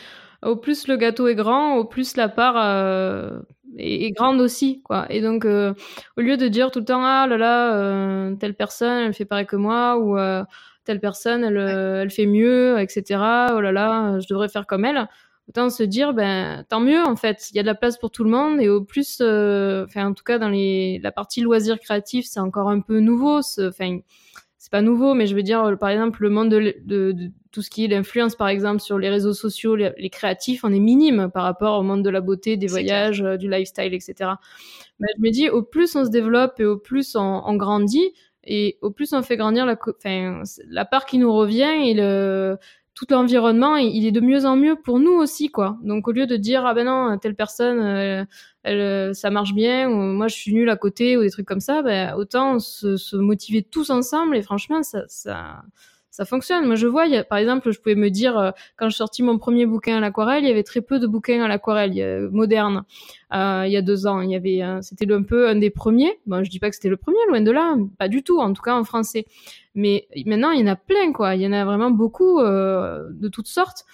au plus le gâteau est grand, au plus la part euh, est, grande aussi, quoi. Et donc, euh, au lieu de dire tout le temps ah là là, euh, telle personne elle fait pareil que moi ou telle personne elle, elle fait mieux, etc. Oh là là, je devrais faire comme elle. Autant se dire ben tant mieux en fait, il y a de la place pour tout le monde et au plus, enfin en tout cas dans les la partie loisirs créatifs c'est encore un peu nouveau, enfin c'est pas nouveau, mais je veux dire, par exemple, le monde de, de, de tout ce qui est l'influence, par exemple, sur les réseaux sociaux, les, créatifs, on est minime par rapport au monde de la beauté, des voyages, euh, du lifestyle, etc. Mais je me dis, au plus on se développe et au plus on, on grandit, et au plus on fait grandir la, enfin, la part qui nous revient et le, tout l'environnement, il est de mieux en mieux pour nous aussi, quoi. Donc au lieu de dire ah ben non telle personne, euh, elle, euh, ça marche bien, ou moi je suis nulle à côté ou des trucs comme ça, ben autant se, se motiver tous ensemble et franchement ça, ça, ça fonctionne. Moi, je vois, par exemple, je pouvais me dire, euh, quand je sortis mon premier bouquin à l'aquarelle, il y avait très peu de bouquins à l'aquarelle euh, moderne. Euh, il y a deux ans, il y avait, c'était un peu un des premiers. Bon, je dis pas que c'était le premier, loin de là, pas du tout, en tout cas en français. Mais maintenant, il y en a plein, quoi. Il y en a vraiment beaucoup de toutes sortes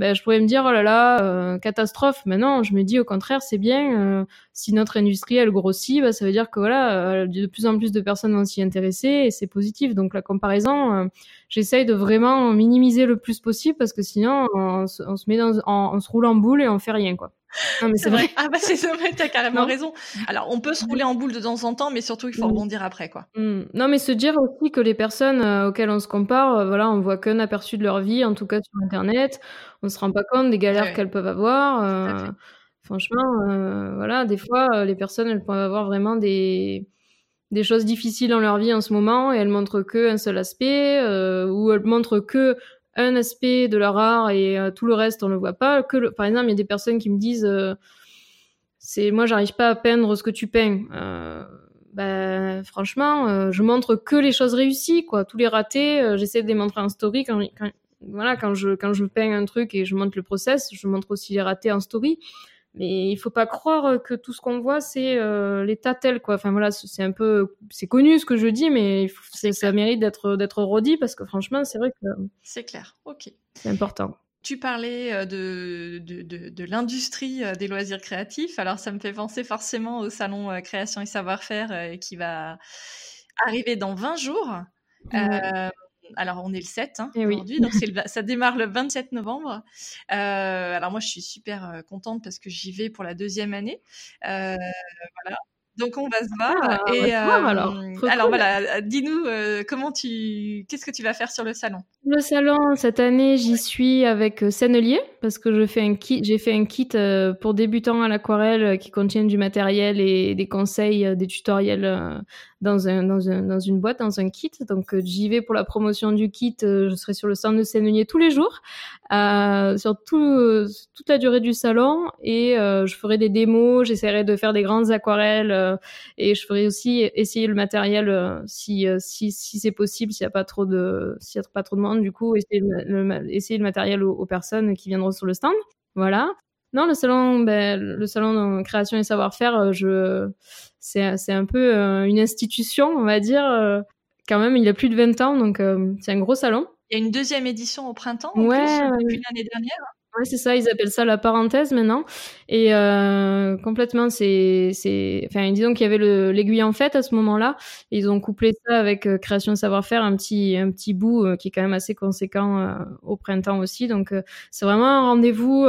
ben, je pourrais me dire oh là là euh, catastrophe. Mais non je me dis au contraire c'est bien euh, si notre industrie elle grossit ben, ça veut dire que voilà euh, de plus en plus de personnes vont s'y intéresser et c'est positif. Donc la comparaison j'essaye de vraiment minimiser le plus possible parce que sinon on, se met dans on, se roule en boule et on fait rien quoi non, mais c'est vrai. Ah bah c'est vrai, t'as carrément raison. Alors on peut se rouler en boule de temps en temps, mais surtout il faut mmh. rebondir après quoi. Mmh. Non, mais se dire aussi que les personnes euh, auxquelles on se compare, euh, voilà, on voit qu'un aperçu de leur vie, en tout cas sur Internet. On se rend pas compte des galères qu'elles peuvent avoir. Euh, franchement, voilà, des fois les personnes elles peuvent avoir vraiment des des choses difficiles dans leur vie en ce moment et elles montrent que un seul aspect ou elles montrent que un aspect de leur art et euh, tout le reste on le voit pas. Que par exemple, il y a des personnes qui me disent euh, c'est moi j'arrive pas à peindre ce que tu peins. Euh, ben, franchement, je montre que les choses réussies, quoi. Tous les ratés, j'essaie de les montrer en story quand, voilà, quand je quand je peins un truc et je montre le process, je montre aussi les ratés en story. Mais il faut pas croire que tout ce qu'on voit c'est euh, l'état tel quoi. Enfin voilà, c'est un peu c'est connu ce que je dis, mais ça mérite d'être d'être redit parce que franchement c'est vrai que c'est clair. Ok. C'est important. Tu parlais euh, de, de, de, de l'industrie euh, des loisirs créatifs. Alors, ça me fait penser forcément au salon Création et Savoir-faire qui va arriver dans 20 jours. Alors, on est le 7 hein, eh aujourd'hui, donc [laughs] ça démarre le 27 novembre. Euh, alors, moi, je suis super euh, contente parce que j'y vais pour la deuxième année. Euh, voilà. Donc on va se voir. Ah, et, alors. alors voilà, dis-nous comment tu, qu'est-ce que tu vas faire sur le salon? Le salon cette année, j'y suis avec Sennelier parce que je fais un kit, j'ai fait un kit pour débutants à l'aquarelle qui contient du matériel et des conseils, des tutoriels dans, un, dans, un, dans une boîte, dans un kit. Donc euh, j'y vais pour la promotion du kit. Euh, je serai sur le stand de Sénenier tous les jours, euh, sur tout, toute la durée du salon. Et je ferai des démos, j'essaierai de faire des grandes aquarelles et je ferai aussi essayer le matériel si, si, si c'est possible, s'il n'y a pas trop de s'il y a pas trop de monde. Du coup, essayer le, essayer le matériel aux, aux personnes qui viendront sur le stand. Voilà. Non, le salon, ben, le salon de création et savoir-faire, je, c'est, c'est un peu une institution, on va dire. quand même, il a plus de 20 ans, donc c'est un gros salon. Il y a une deuxième édition au printemps, en ouais, plus, depuis l'année dernière. Oui, c'est ça, ils appellent ça la parenthèse maintenant. Et euh, complètement, c'est, c'est, enfin, disons qu'il y avait l'aiguille en fait à ce moment-là. Ils ont couplé ça avec euh, création de savoir-faire, un petit, un petit bout euh, qui est quand même assez conséquent euh, au printemps aussi. Donc, c'est vraiment un rendez-vous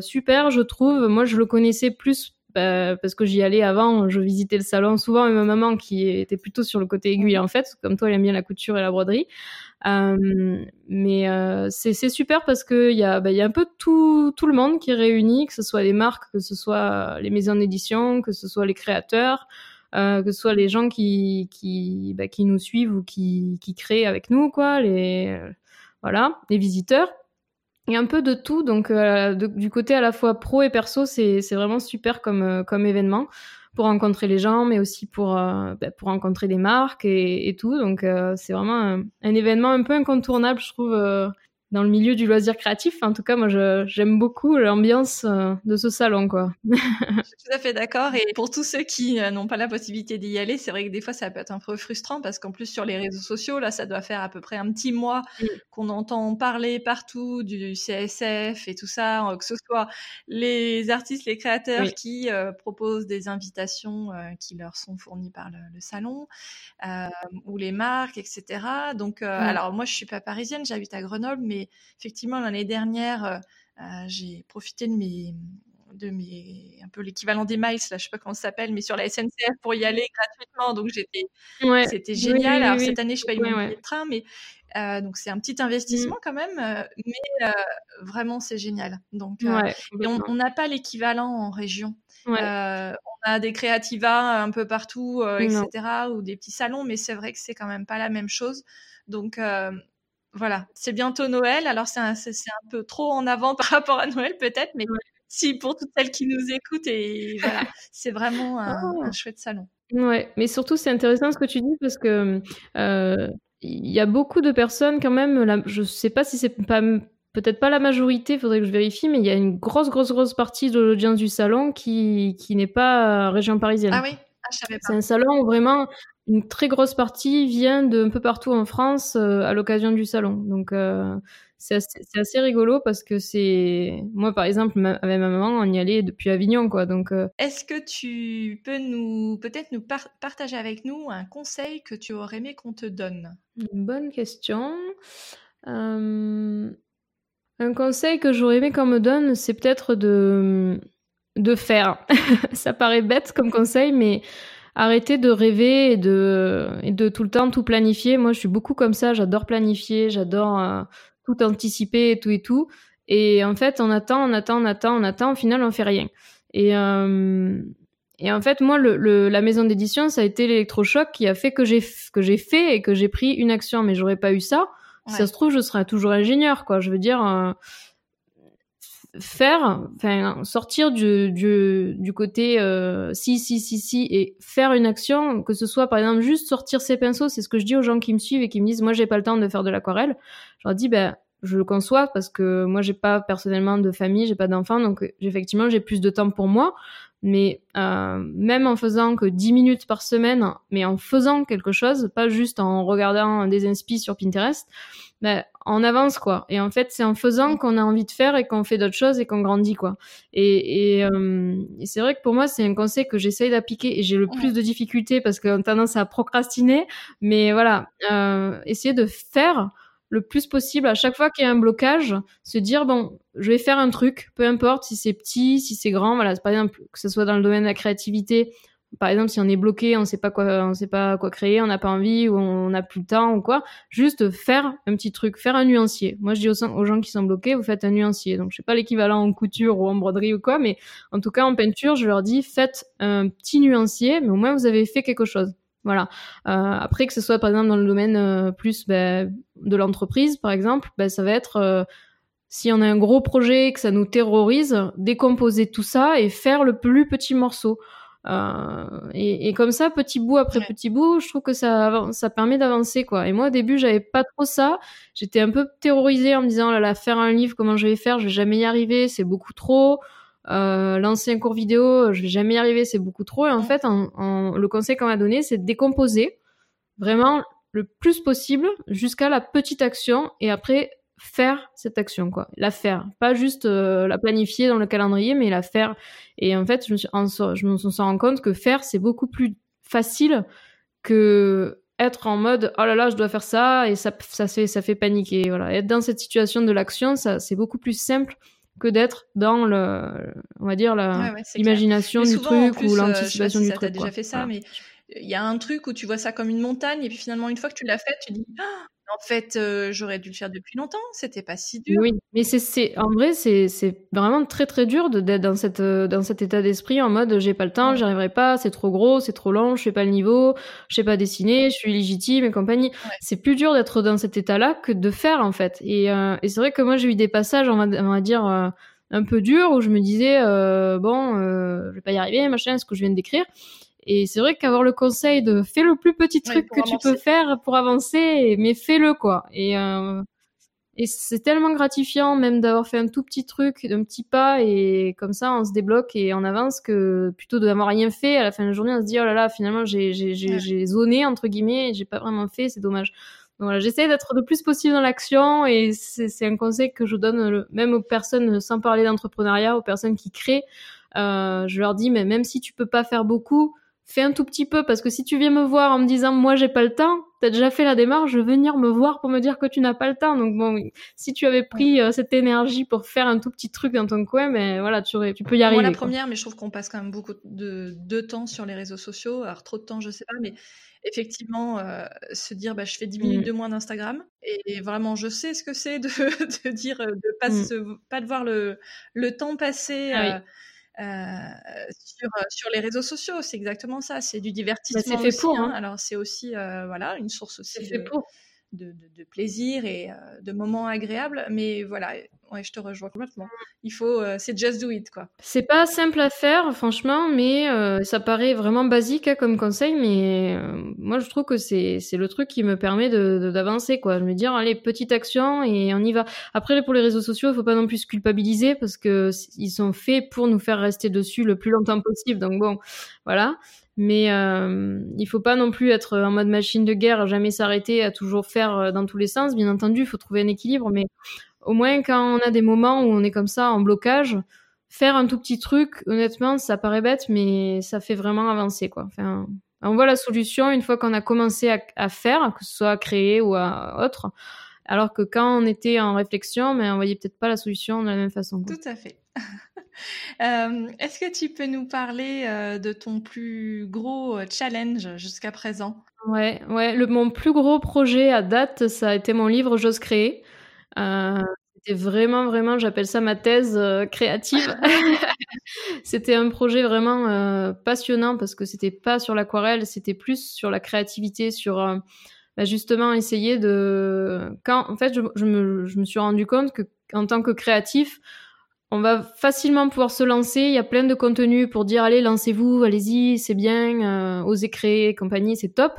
super, je trouve. Moi, je le connaissais plus bah, parce que j'y allais avant, je visitais le salon souvent, et ma maman qui était plutôt sur le côté aiguille en fait, comme toi elle aime bien la couture et la broderie. Euh, mais euh, c'est super parce qu'il y, a, bah, y a un peu tout, tout le monde qui est réuni, que ce soit les marques, que ce soit les maisons d'édition, que ce soit les créateurs, euh, que ce soit les gens qui, qui, bah, qui nous suivent ou qui, qui créent avec nous, quoi, les, voilà, les visiteurs. Et un peu de tout, donc euh, du côté à la fois pro et perso, c'est vraiment super comme, euh, comme événement pour rencontrer les gens, mais aussi pour, euh, bah, pour rencontrer des marques et, et tout. Donc c'est vraiment un, un, événement un peu incontournable, je trouve, dans le milieu du loisir créatif. En tout cas, moi, j'aime beaucoup l'ambiance euh, de ce salon, quoi. je suis tout à fait d'accord. Et pour tous ceux qui euh, n'ont pas la possibilité d'y aller, c'est vrai que des fois, ça peut être un peu frustrant parce qu'en plus, sur les réseaux sociaux, là, ça doit faire à peu près un petit mois mm. qu'on entend parler partout du CSF et tout ça, euh, que ce soit les artistes, les créateurs qui proposent des invitations qui leur sont fournies par le, salon ou les marques, etc. Donc, alors moi, je suis pas parisienne, j'habite à Grenoble, mais effectivement, l'année dernière, euh, euh, j'ai profité de mes de mes un peu l'équivalent des miles là je sais pas comment ça s'appelle mais sur la SNCF pour y aller gratuitement. Donc j'étais c'était génial. alors cette année je paye mon billet de train mais euh, donc c'est un petit investissement mmh. quand même mais vraiment c'est génial. Donc on n'a pas l'équivalent en région. On a des créativas un peu partout etc ou des petits salons mais c'est vrai que c'est quand même pas la même chose. Donc voilà, c'est bientôt Noël. Alors c'est un, un, peu trop en avant [laughs] par rapport à Noël peut-être, mais si pour toutes celles qui nous écoutent et voilà, c'est vraiment [laughs] un, oh. chouette salon. Ouais, mais surtout c'est intéressant ce que tu dis parce que euh, il y a beaucoup de personnes quand même. je sais pas si c'est pas peut-être pas la majorité, il faudrait que je vérifie, mais il y a une grosse grosse grosse partie de l'audience du salon qui qui n'est pas région parisienne. Ah oui? Ah, c'est un salon où vraiment une très grosse partie vient d'un peu partout en France euh, à l'occasion du salon. Donc euh, c'est assez, assez, rigolo parce que c'est moi par exemple avec ma maman on y allait depuis Avignon quoi. Donc euh, est-ce que tu peux nous peut-être nous partager avec nous un conseil que tu aurais aimé qu'on te donne? Une bonne question. Un conseil que j'aurais aimé qu'on me donne, c'est peut-être de de faire. [laughs] Ça paraît bête comme conseil, mais arrêter de rêver et de, et de tout le temps tout planifier. Moi, je suis beaucoup comme ça. J'adore planifier, j'adore euh, tout anticiper et tout et tout. Et en fait, on attend, on attend, on attend, on attend. Au final, on fait rien. Et, euh, et en fait, moi, le, la maison d'édition, ça a été l'électrochoc qui a fait que j'ai que j'ai fait et que j'ai pris une action. Mais j'aurais pas eu ça. Si ça se trouve, je serais toujours ingénieur, quoi. Je veux dire. Euh, faire, enfin sortir du, du, du côté euh, si si si si et faire une action, que ce soit par exemple juste sortir ses pinceaux, c'est ce que je dis aux gens qui me suivent et qui me disent moi j'ai pas le temps de faire de l'aquarelle. Je leur dis ben je le conçois parce que moi j'ai pas personnellement de famille, j'ai pas d'enfants donc effectivement j'ai plus de temps pour moi. Mais euh, même en faisant que 10 minutes par semaine, mais en faisant quelque chose, pas juste en regardant des inspi sur Pinterest, ben, on avance quoi. Et en fait, c'est en faisant qu'on a envie de faire et qu'on fait d'autres choses et qu'on grandit quoi. Et, et, euh, et c'est vrai que pour moi, c'est un conseil que j'essaye d'appliquer et j'ai le plus de difficultés parce qu'on a tendance à procrastiner. Mais voilà, euh, essayer de faire le plus possible à chaque fois qu'il y a un blocage, se dire bon, je vais faire un truc, peu importe si c'est petit, si c'est grand, voilà, par exemple que ce soit dans le domaine de la créativité, par exemple si on est bloqué, on sait pas quoi, on sait pas quoi créer, on n'a pas envie ou on n'a plus le temps ou quoi, juste faire un petit truc, faire un nuancier. Moi je dis aux, gens qui sont bloqués, vous faites un nuancier. Donc je sais pas l'équivalent en couture ou en broderie ou quoi, mais en tout cas en peinture, je leur dis faites un petit nuancier, mais au moins vous avez fait quelque chose. Voilà. Euh, après que ce soit par exemple dans le domaine euh, plus ben, de l'entreprise, par exemple, ben, ça va être euh, si on a un gros projet que ça nous terrorise, décomposer tout ça et faire le plus petit morceau. Et, et, comme ça, petit bout après petit bout, je trouve que ça, ça permet d'avancer quoi. Et moi au début, j'avais pas trop ça. J'étais un peu terrorisée en me disant oh là là, faire un livre, comment je vais faire? Je vais jamais y arriver, c'est beaucoup trop. Euh, lancer un cours vidéo, je vais jamais y arriver, c'est beaucoup trop. Et en fait, le conseil qu'on m'a donné, c'est de décomposer, vraiment le plus possible jusqu'à la petite action et après faire cette action quoi. La faire. Pas juste euh, la planifier dans le calendrier mais la faire. Et en fait je me suis je me suis rendu compte que faire c'est beaucoup plus facile que être en mode oh là là je dois faire ça et ça ça fait ça fait paniquer voilà. Être dans cette situation de l'action ça c'est beaucoup plus simple que d'être dans le on va dire l'imagination du truc ou euh, l'anticipation du truc. Tu déjà fait ça mais il y a un truc où tu vois ça comme une montagne et puis finalement une fois que tu l'as fait tu dis «Ah, en fait, euh, j'aurais dû le faire depuis longtemps, c'était pas si dur. Oui, mais c'est en vrai, c'est vraiment très très dur d'être dans, cette, euh, dans cet état d'esprit en mode j'ai pas le temps, j'y arriverai pas, c'est trop gros, c'est trop long, je fais pas le niveau, je sais pas dessiner, je suis illégitime et compagnie. C'est plus dur d'être dans cet état-là que de faire en fait. Et, euh, et c'est vrai que moi j'ai eu des passages, on va, on va dire, un peu durs où je me disais bon, je vais pas y arriver, machin, ce que je viens de décrire. Et c'est vrai qu'avoir le conseil de fais le plus petit truc que tu peux faire pour avancer, mais fais-le quoi. Et euh, et c'est tellement gratifiant même d'avoir fait un tout petit truc, un petit pas, et comme ça on se débloque et on avance que plutôt de n'avoir rien fait à la fin de la journée, on se dit oh là là finalement j'ai j'ai j'ai zoné entre guillemets, j'ai pas vraiment fait, c'est dommage. Donc voilà, j'essaie d'être le plus possible dans l'action et c'est un conseil que je donne même aux personnes sans parler d'entrepreneuriat, aux personnes qui créent. Euh, je leur dis mais même si tu peux pas faire beaucoup, fais un tout petit peu parce que si tu viens me voir en me disant moi j'ai pas le temps, t'as déjà fait la démarche de venir me voir pour me dire que tu n'as pas le temps. Donc bon, si tu avais pris euh, cette énergie pour faire un tout petit truc dans ton coin, mais voilà, tu, aurais, tu peux y arriver. Moi la première, mais je trouve qu'on passe quand même beaucoup de, de, temps sur les réseaux sociaux. Alors trop de temps, je sais pas, mais effectivement euh, se dire bah, je fais 10 minutes mmh. de moins d'Instagram et vraiment je sais ce que c'est de, [laughs] de dire euh, de pas, mmh. pas de voir le, le temps passer. Ah euh, sur, euh, sur les réseaux sociaux. C'est exactement ça. C'est du bah, divertissement. c'est fait pour. Hein. Hein. Alors c'est aussi euh, voilà une source aussi de, de, plaisir et de moments agréables. Mais voilà, je te rejoins complètement. Il faut, c'est just do it quoi. C'est pas simple à faire, franchement, mais ça paraît vraiment basique hein, comme conseil. Mais moi, je trouve que c'est le truc qui me permet d'avancer quoi. Je me dire allez petite action et on y va. Après pour les réseaux sociaux, il faut pas non plus se culpabiliser parce que ils sont faits pour nous faire rester dessus le plus longtemps possible. Donc bon, voilà. Mais euh, il faut pas non plus être en mode machine de guerre, jamais s'arrêter, à toujours faire dans tous les sens. Bien entendu, il faut trouver un équilibre, mais au moins quand on a des moments où on est comme ça en blocage, faire un tout petit truc, honnêtement, ça paraît bête, mais ça fait vraiment avancer, quoi. Enfin, on voit la solution une fois qu'on a commencé à, faire, que ce soit à créer ou à autre. Alors que quand on était en réflexion, mais on voyait peut-être pas la solution de la même façon. Tout à fait. [laughs] Euh, est-ce que tu peux nous parler euh, de ton plus gros euh, challenge jusqu'à présent? Ouais, ouais. Le, mon plus gros projet à date, ça a été mon livre J'ose créer. Euh, c'était vraiment, vraiment, j'appelle ça ma thèse créative. [laughs] c'était un projet vraiment euh, passionnant parce que c'était pas sur l'aquarelle, c'était plus sur la créativité, sur bah, justement essayer de. Quand, en fait, je, je, me, je me suis rendu compte que en tant que créatif, on va facilement pouvoir se lancer. Il y a plein de contenus pour dire allez, lancez-vous, allez-y, c'est bien, euh, osez créer, compagnie, c'est top.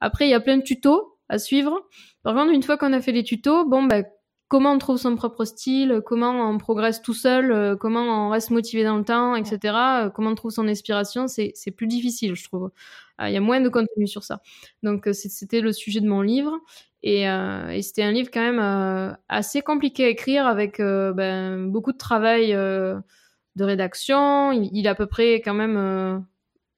Après, il y a plein de tutos à suivre. Par contre, une fois qu'on a fait les tutos, bon, bah, comment on trouve son propre style, comment on progresse tout seul, euh, comment on reste motivé dans le temps, etc. Euh, comment on trouve son inspiration, c'est plus difficile, je trouve. Euh, il y a moins de contenu sur ça. Donc c'était le sujet de mon livre. Et, c'était un livre quand même assez compliqué à écrire avec ben, beaucoup de travail de rédaction. Il, est à peu près quand même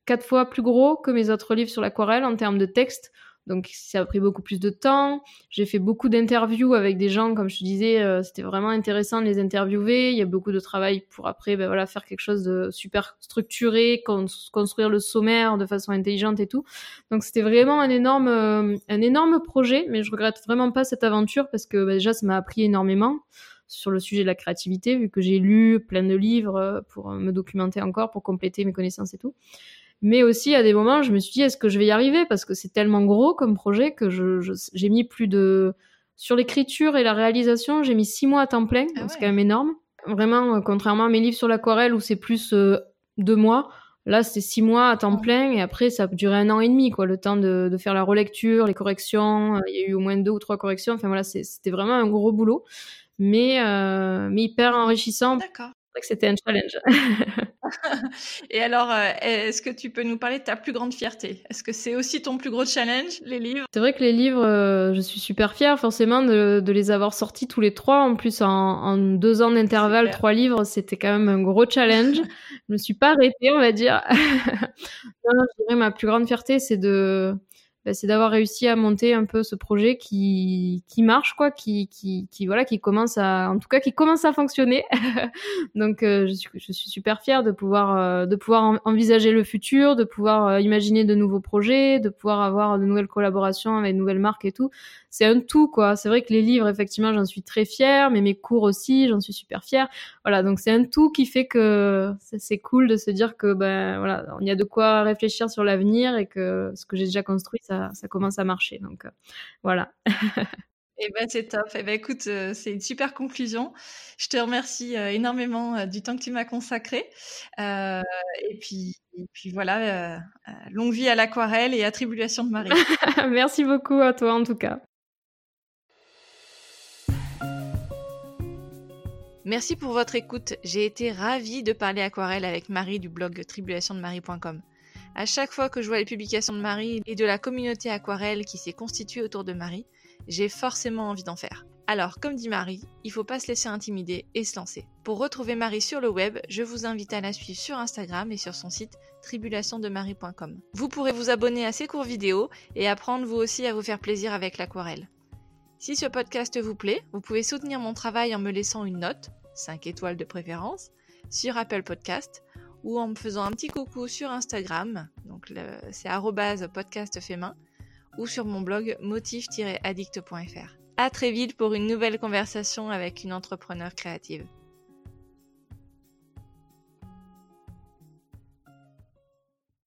quatre fois plus gros que mes autres livres sur l'aquarelle en termes de texte. Donc ça a pris beaucoup plus de temps. J'ai fait beaucoup d'interviews avec des gens, comme je te disais, euh, c'était vraiment intéressant de les interviewer. Il y a beaucoup de travail pour après, ben voilà, faire quelque chose de super structuré, construire le sommaire de façon intelligente et tout. Donc c'était vraiment un énorme, euh, un énorme projet, mais je regrette vraiment pas cette aventure parce que ben, déjà ça m'a appris énormément sur le sujet de la créativité, vu que j'ai lu plein de livres euh, pour me documenter encore, pour compléter mes connaissances et tout. Mais aussi, à des moments, je me suis dit, est-ce que je vais y arriver? Parce que c'est tellement gros comme projet que je, j'ai mis plus de... Sur l'écriture et la réalisation, j'ai mis six mois à temps plein, ah c'est quand même énorme. Vraiment, euh, contrairement à mes livres sur l'aquarelle où c'est plus euh, deux mois, là c'est six mois à temps plein et après ça a duré un an et demi, quoi, le temps de, de faire la relecture, les corrections. Euh, il y a eu au moins deux ou trois corrections. Enfin voilà, c'était vraiment un gros boulot, mais, mais hyper enrichissant. D'accord que c'était un challenge. [laughs] [laughs] Et alors, euh, est-ce que tu peux nous parler de ta plus grande fierté? Est-ce que c'est aussi ton plus gros challenge, les livres? C'est vrai que les livres, euh, je suis super fière forcément de, les avoir sortis tous les trois. En plus, en, deux ans d'intervalle, trois livres, c'était quand même un gros challenge. [laughs] je me suis pas arrêtée, on va dire. [laughs] non, je dirais ma plus grande fierté, c'est de bah, c'est d'avoir réussi à monter un peu ce projet qui, qui marche, quoi, qui, qui, qui, voilà, qui commence à, en tout cas, qui commence à fonctionner. [laughs] Donc, euh, je, suis, je suis super fière de pouvoir, euh, de pouvoir envisager le futur, de pouvoir euh, imaginer de nouveaux projets, de pouvoir avoir de nouvelles collaborations avec de nouvelles marques et tout c'est un tout quoi. C'est vrai que les livres, effectivement, j'en suis très fière, mais mes cours aussi, j'en suis super fière. Voilà, donc c'est un tout qui fait que c'est cool de se dire que ben voilà, on y a de quoi réfléchir sur l'avenir et que ce que j'ai déjà construit, ça, ça commence à marcher. Donc euh, voilà. [laughs] Eh ben c'est top. Eh ben écoute, euh, c'est une super conclusion. Je te remercie euh, énormément du temps que tu m'as consacré. et puis et puis voilà, longue vie à l'aquarelle et à Tribulation de Marie. [laughs] Merci beaucoup à toi en tout cas. Merci pour votre écoute. J'ai été ravie de parler aquarelle avec Marie du blog tribulationdemarie.com. À chaque fois que je vois les publications de Marie et de la communauté aquarelle qui s'est constituée autour de Marie, j'ai forcément envie d'en faire. Alors, comme dit Marie, il faut pas se laisser intimider et se lancer. Pour retrouver Marie sur le web, je vous invite à la suivre sur Instagram et sur son site tribulationdemarie.com. Vous pourrez vous abonner à ses cours vidéo et apprendre vous aussi à vous faire plaisir avec l'aquarelle. Si ce podcast vous plaît, vous pouvez soutenir mon travail en me laissant une note, 5 étoiles de préférence, sur Apple Podcast ou en me faisant un petit coucou sur Instagram, donc c'est podcast ou sur mon blog motif-addict.fr. À très vite pour une nouvelle conversation avec une entrepreneur créative.